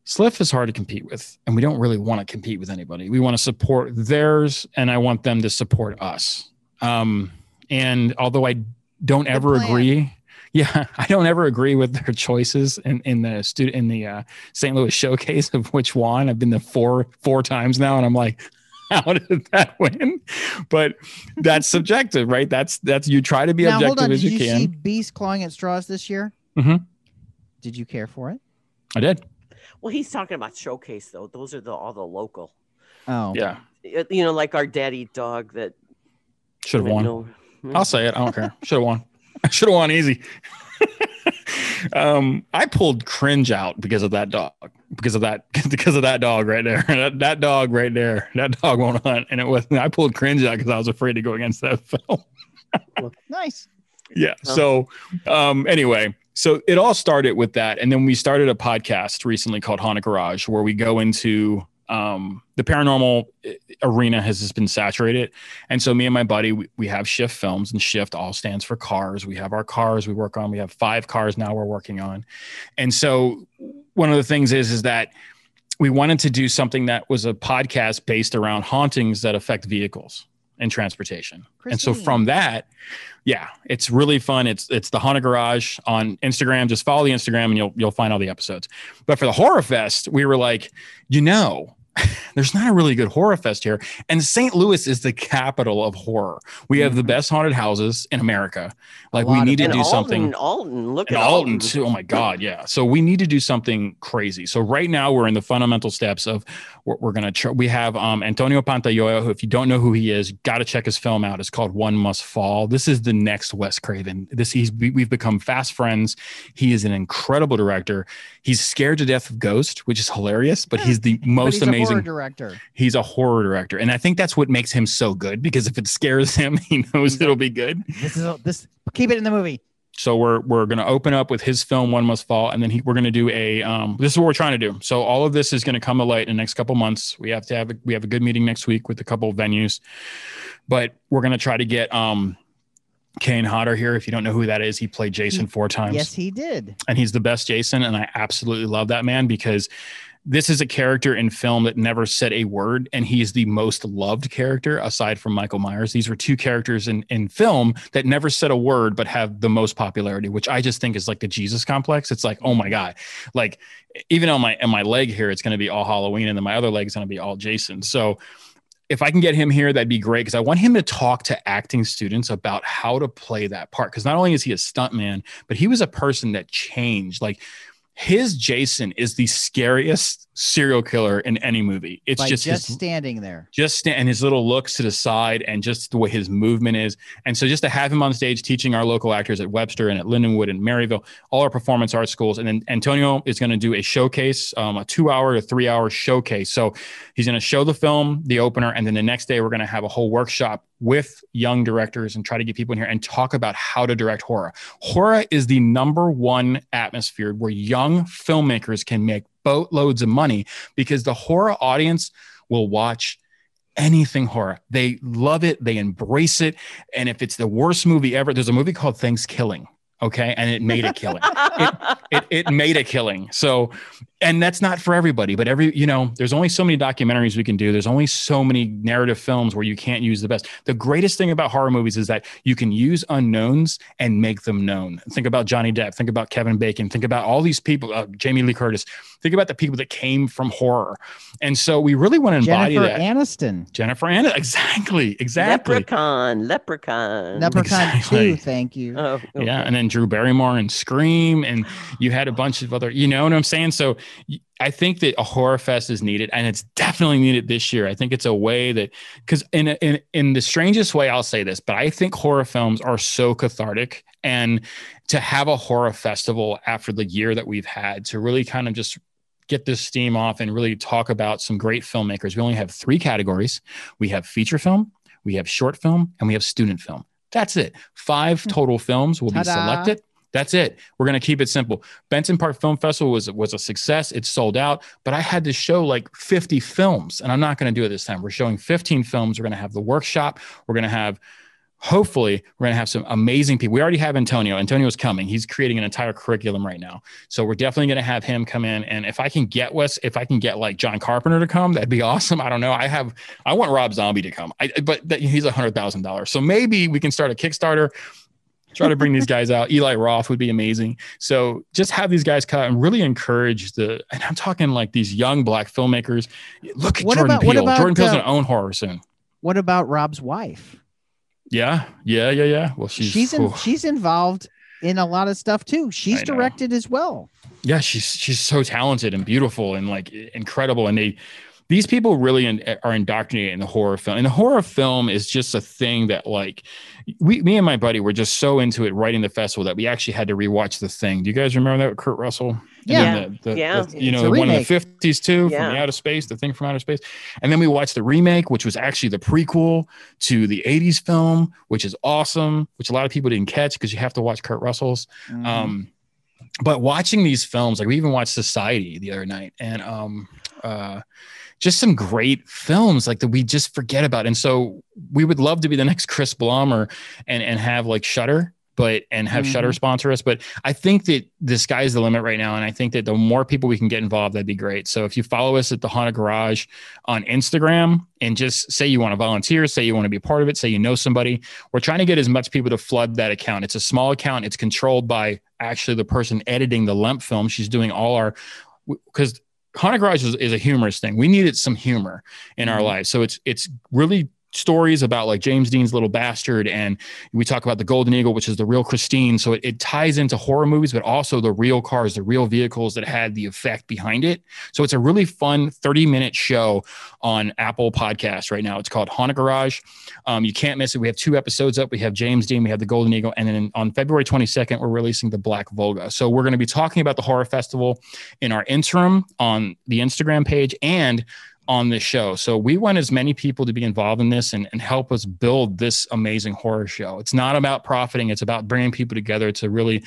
Sliff is hard to compete with, and we don't really want to compete with anybody. We want to support theirs, and I want them to support us. Um, and although I don't ever plan. agree, yeah, I don't ever agree with their choices in, in the student in the uh, St. Louis showcase of which one. I've been there four four times now, and I'm like, how did that win? But that's subjective, right? That's that's you try to be now objective as Did you, you, can. see Beast clawing at straws this year? Mhm. Did you care for it? I did. Well, he's talking about showcase though. Those are the all the local. Oh, Yeah, You know, like our daddy dog that should have won. No, I'll say it. I don't care. Should have won. I should have won easy. um, I pulled cringe out because of that dog. Because of that. Because of that dog right there. That, that dog right there. That dog won't hunt, and it was. I pulled cringe out because I was afraid to go against that film. nice. yeah. Oh. So, um, anyway, so it all started with that, and then we started a podcast recently called Haunted Garage, where we go into um, the paranormal uh, arena has just been saturated, and so me and my buddy we, we have Shift Films, and Shift all stands for cars. We have our cars we work on. We have five cars now we're working on, and so one of the things is is that we wanted to do something that was a podcast based around hauntings that affect vehicles and transportation. And so from that, yeah, it's really fun. It's it's the Haunted Garage on Instagram. Just follow the Instagram and you'll you'll find all the episodes. But for the Horror Fest, we were like, you know, there's not a really good horror fest here. And St. Louis is the capital of horror. We have the Mhm. best haunted houses in America. Like we of need to and do Alton, something. Alton, look And at Alton too. Oh my God, yeah. So we need to do something crazy. So right now we're in the fundamental steps of we're, we're gonna. Tr- we have um, Antonio Pantayoyo, who if you don't know who he is, got to check his film out. It's called One Must Fall. This is the next Wes Craven. This he's we, we've become fast friends. He is an incredible director. He's scared to death of Ghost, which is hilarious, but he's the But most he's a horror amazing. director. He's a horror director, and I think that's what makes him so good because if it scares him, he knows it'll be good This is this. Keep it in the movie. so we're we're going to open up with his film one must fall and then he, we're going to do a um this is what we're trying to do so all of this is going to come to light in the next couple months we have to have a, we have a good meeting next week with a couple of venues but we're going to try to get um Kane Hodder here if you don't know who that is he played Jason four times Yes, he did. and he's the best Jason and I absolutely love that man because this is a character in film that never said a word and he is the most loved character aside from Michael Myers these were two characters in in film that never said a word but have the most popularity which I just think is like the Jesus complex it's like oh my god like even on my on my leg here it's going to be all Halloween and then my other leg is going to be all Jason so if I can get him here, that'd be great because I want him to talk to acting students about how to play that part. Because not only is he a stuntman, but he was a person that changed. Like his Jason is the scariest serial killer in any movie. It's By just just, his standing there. just sta- and his little looks to the side and just the way his movement is. And so just to have him on stage teaching our local actors at Webster and at Lindenwood and Maryville, all our performance art schools. And then Antonio is going to do a showcase, um, a two hour to three hour showcase. So he's going to show the film, the opener, and then the next day we're going to have a whole workshop with young directors and try to get people in here and talk about how to direct horror. Horror is the number one atmosphere where young filmmakers can make boatloads of money because the horror audience will watch anything horror. They love it, they embrace it. And if it's the worst movie ever, there's a movie called ThanksKilling. Okay. And it made a killing. it, it made a killing. So and that's not for everybody but every you know there's only so many documentaries we can do there's only so many narrative films where you can't use the best the greatest thing about horror movies is that you can use unknowns and make them known think about johnny depp think about kevin bacon think about all these people uh, jamie lee curtis think about the people that came from horror and so we really want to embody Jennifer that Aniston. jennifer aniston exactly exactly Leprechaun, Leprechaun. Leprechaun Exactly. 2, thank you. Oh, okay. Yeah, and then Drew Barrymore and Scream, and you had a bunch of other, you know what I'm saying? So y- I think that a horror fest is needed, and it's definitely needed this year. I think it's a way that, because in, a- in in the strangest way, I'll say this, but I think horror films are so cathartic, and to have a horror festival after the year that we've had to really kind of just get this steam off and really talk about some great filmmakers. We only have three categories. We have feature film, we have short film, and we have student film. That's it. Five hmm. total films will be Ta-da. selected. That's it. We're gonna keep it simple. Benson Park Film Festival was was a success. It sold out, but I had to show like 50 films, and I'm not gonna do it this time. We're showing 15 films. We're gonna have the workshop. We're gonna have hopefully we're going to have some amazing people. We already have Antonio. Antonio's coming. He's creating an entire curriculum right now. So we're definitely going to have him come in. And if I can get Wes, if I can get like John Carpenter to come, that'd be awesome. I don't know. I have, I want Rob Zombie to come, I, but that, he's a hundred thousand dollars. So maybe we can start a Kickstarter. Try to bring these guys out. Eli Roth would be amazing. So just have these guys cut and really encourage the. And I'm talking like these young black filmmakers. Look at What Jordan about- what Peele. about, Jordan Peele's uh, going to own horror soon. What about Rob's wife? Yeah, yeah, yeah, yeah. Well, she's She's in, she's involved in a lot of stuff too. She's directed as well. yeah she's she's so talented and beautiful and like incredible and they these people really in, are indoctrinated in the horror film and the horror film is just a thing that like we me and my buddy were just so into it writing the festival that we actually had to rewatch the thing do you guys remember that with kurt russell And Yeah. the, the- Yeah. the- you know the one in the 50s too Yeah. from the outer space the thing from outer space and then we watched the remake which was actually the prequel to the 80s film which is awesome which a lot of people didn't catch because you have to watch kurt russell's Mhm. um but watching these films like we even watched society the other night and um uh just some great films like that we just forget about and so we would love to be the next chris blum or and and have like shutter but and have Mhm. shutter sponsor us but i think that the sky's the limit right now and i think that the more people we can get involved that'd be great so if you follow us at the haunted garage on instagram and just say you want to volunteer say you want to be a part of it say you know somebody we're trying to get as much people to flood that account. It's a small account. It's controlled by actually the person editing the Lemp film. She's doing all our because Haunted Garage is, is a humorous thing. We needed some humor in our Mhm. lives, so it's it's really stories about like James Dean's Little Bastard, and we talk about the Golden Eagle, which is the real Christine. So it, it ties into horror movies, but also the real cars, the real vehicles that had the effect behind it. So it's a really fun 30 minute show on Apple Podcasts right now. It's called Haunted Garage. Um, you can't miss it. We have two episodes up. We have James Dean, we have the Golden Eagle, and then on February 22nd, we're releasing the Black Volga. So we're going to be talking about the horror festival in our interim on the Instagram page and on this show. So we want as many people to be involved in this and, and help us build this amazing horror show. It's not about profiting, it's about bringing people together to really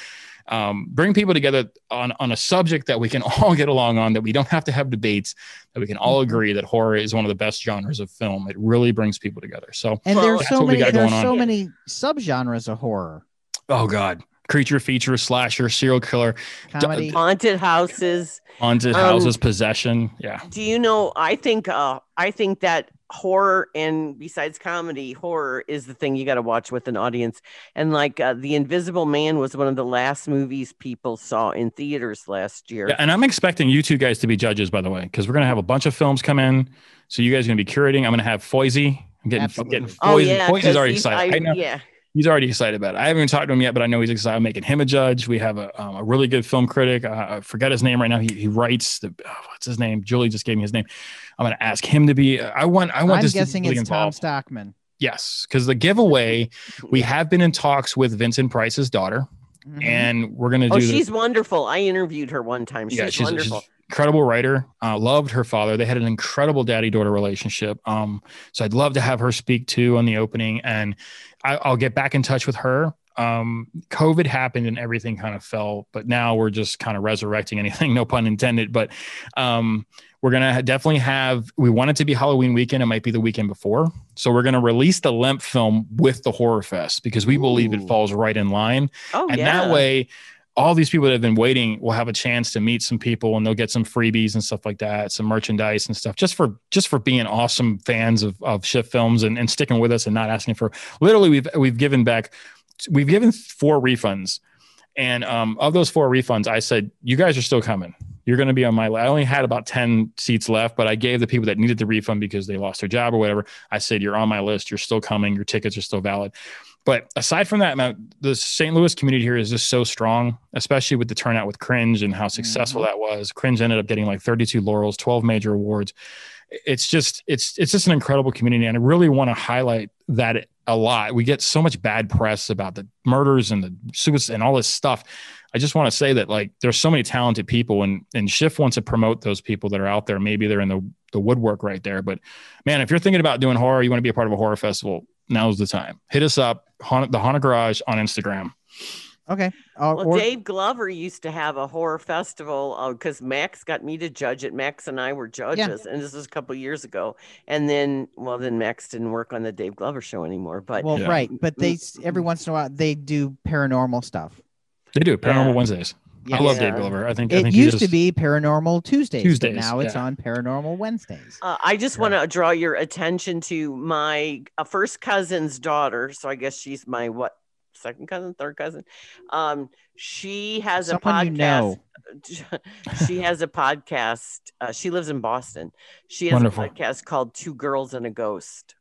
um, bring people together on, on a subject that we can all get along on, that we don't have to have debates, that we can all Mhm. agree that horror is one of the best genres of film. It really brings people together. So, and there's so many got there's so on. many subgenres of horror. oh God, creature feature, slasher, serial killer, Comedy. Haunted houses. haunted Um, houses, possession. Yeah. Do you know? I think. Uh, I think that horror and besides comedy, horror is the thing you got to watch with an audience. And like uh, the Invisible Man was one of the last movies people saw in theaters last year. Yeah, and I'm expecting you two guys to be judges, by the way, because we're gonna have a bunch of films come in. So you guys are gonna be curating. I'm gonna have Foisey. I'm getting, I'm Absolutely. getting Foisey. Oh yeah, Foisey's 'cause already he's- excited. I, I- know yeah. He's already excited about it. I haven't even talked to him yet, but I know he's excited. I'm making him a judge. We have a, um, a really good film critic. Uh, I forget his name right now. He, he writes the oh, what's his name? Julie just gave me his name. I'm gonna ask him to be. I want. I want I'm this to be guessing really it's Tom involved. Stockman. Yes, because the giveaway we have been in talks with Vincent Price's daughter, Mhm. and we're gonna do. Oh, the- she's wonderful. I interviewed her one time. She's, yeah, she's, she's wonderful. an incredible writer. Uh, loved her father. They had an incredible daddy daughter relationship. Um, so I'd love to have her speak too on the opening, and I, I'll get back in touch with her. Um, COVID happened and everything kind of fell, but now we're just kind of resurrecting anything, no pun intended. But um, we're gonna definitely have. We want it to be Halloween weekend. It might be the weekend before, so we're gonna release the Lemp film with the Horror Fest because we believe it falls right in line oh, and yeah. that way all these people that have been waiting will have a chance to meet some people and they'll get some freebies and stuff like that, some merchandise and stuff just for just for being awesome fans of, of shift films and, and sticking with us and not asking for literally we've we've given back we've given four refunds. And um, of those four refunds, I said, you guys are still coming. You're going to be on my. I only had about 10 seats left, but I gave the people that needed the refund because they lost their job or whatever. I said, you're on my list. You're still coming. Your tickets are still valid. But aside from that, man, the St. Louis community here is just so strong, especially with the turnout with Cringe and how successful mm-hmm. that was. Cringe ended up getting like 32 laurels, 12 major awards. It's just it's it's just an incredible community, and I really want to highlight that a lot. We get so much bad press about the murders and the suicide and all this stuff. I just want to say that like there's so many talented people, and and Shift wants to promote those people that are out there. Maybe they're in the the woodwork right there, but man, if you're thinking about doing horror, you want to be a part of a horror festival now's the time. Hit us up, the Haunted Garage on Instagram. Okay. Uh, well, or- Dave Glover used to have a horror festival because uh, Max got me to judge it. Max and I were judges, yeah. and this was a couple years ago. And then, well, then Max didn't work on the Dave Glover show anymore. But well, yeah. right. But they every once in a while they do paranormal stuff. They do paranormal yeah. Wednesdays. Yes. I love Dave Glover. I think it I think used to be Paranormal Tuesdays. Tuesdays. now it's yeah. on Paranormal Wednesdays. Uh, I just want to draw your attention to my uh, first cousin's daughter. So I guess she's my what second cousin, third cousin. Um, she has Someone a podcast. You know. she has a podcast. Uh, she lives in Boston. She has Wonderful. a podcast called Two Girls and a Ghost.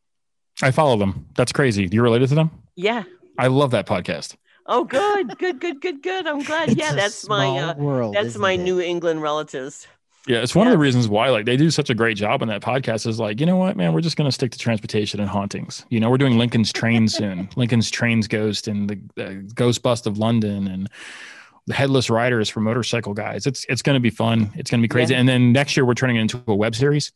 I follow them. That's crazy. You related to them? Yeah. I love that podcast. Oh, good, good, good, good, good. I'm glad. It's yeah, that's my uh, world, that's my it? New England relatives. Yeah, it's one yeah. of the reasons why like they do such a great job on that podcast is like, you know what, man, we're just going to stick to transportation and hauntings. You know, we're doing Lincoln's Train soon. Lincoln's Trains Ghost and the, the Ghost Bust of London and the Headless Riders for motorcycle guys. It's it's going to be fun. It's going to be crazy. Yeah. And then next year we're turning it into a web series.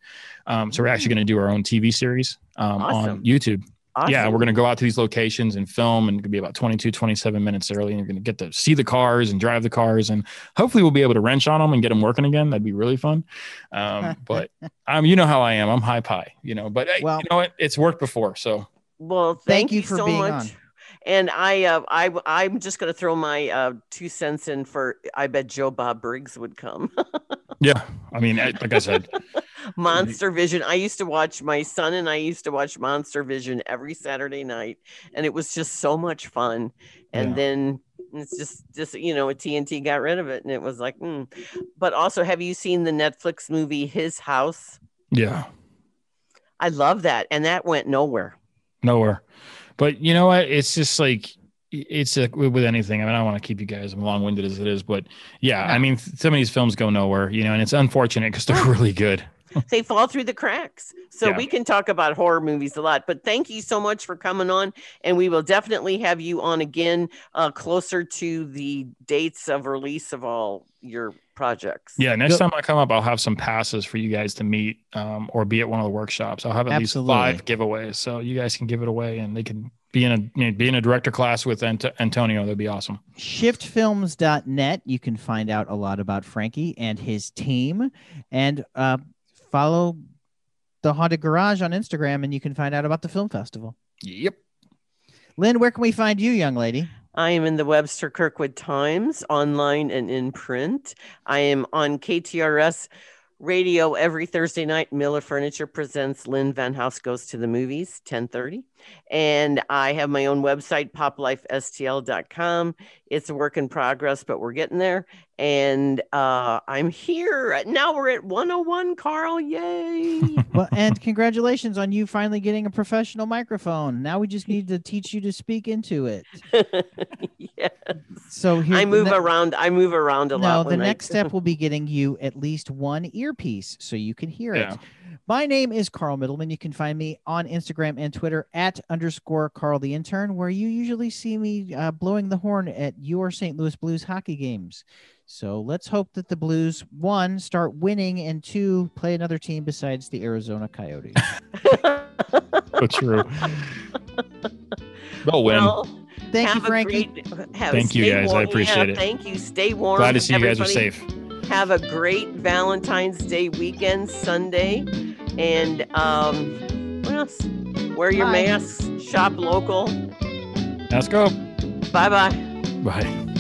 Um, so we're actually going to do our own TV series um, awesome. on YouTube. Awesome. Yeah, we're going to go out to these locations and film, and it could be about 22, 27 minutes early. And you're going to get to see the cars and drive the cars, and hopefully we'll be able to wrench on them and get them working again. That'd be really fun. Um, but um, you know how I am. I'm high pie, you know. But well, you know what? It's worked before, so. Well, thank, thank you, you, for so being much. on. And I, uh, I, I'm just going to throw my uh, two cents in for. I bet Joe Bob Briggs would come. yeah, I mean, like I said, MonsterVision. I used to watch my son and I used to watch MonsterVision every Saturday night, and it was just so much fun. And yeah. then it's just, just you know, TNT got rid of it, and it was like, mm. but also, have you seen the Netflix movie His House? Yeah, I love that, and that went nowhere. Nowhere, but you know what? It's just like it's a, with anything. I mean, I don't want to keep you guys I'm long winded as it is, but yeah, I mean, some of these films go nowhere, you know, and it's unfortunate because they're really good. they fall through the cracks. So yeah. we can talk about horror movies a lot. But thank you so much for coming on, and we will definitely have you on again uh, closer to the dates of release of all your projects. Yeah, next time I come up, I'll have some passes for you guys to meet um, or be at one of the workshops. I'll have at Absolutely. least five giveaways, so you guys can give it away, and they can be in a you know, be in a director class with Ant- Antonio. That'd be awesome. Shiftfilms.net. You can find out a lot about Frankie and his team, and uh, follow the Haunted Garage on Instagram, and you can find out about the film festival. Yep. Lynn, where can we find you, young lady? I am in the Webster Kirkwood Times, online and in print. I am on KTRS radio every Thursday night. Miller Furniture presents Lynn Venhaus Goes to the Movies, 1030. And I have my own website, poplifestl.com. It's a work in progress, but we're getting there. And uh, I'm here. Now we're at 101, Carl. Yay. well, and congratulations on you finally getting a professional microphone. Now we just need to teach you to speak into it. yes. So here, I move ne- around. I move around a no, lot. No, the next I... step will be getting you at least one earpiece so you can hear yeah. it. My name is Carl Middleman. You can find me on Instagram and Twitter at underscore Carl the Intern, where you usually see me uh, blowing the horn at your St. Louis Blues hockey games. So let's hope that the Blues, one, start winning, and two, play another team besides the Arizona Coyotes. so true. They'll win. Well, thank you, Frankie. Great, thank you, guys. Warm. I appreciate yeah, it. Thank you. Stay warm. Glad to see Everybody. you guys are safe. Have a great Valentine's Day weekend, Sunday. And um, what else? Wear your Bye. masks, shop local. Let's go. Bye-bye. Bye.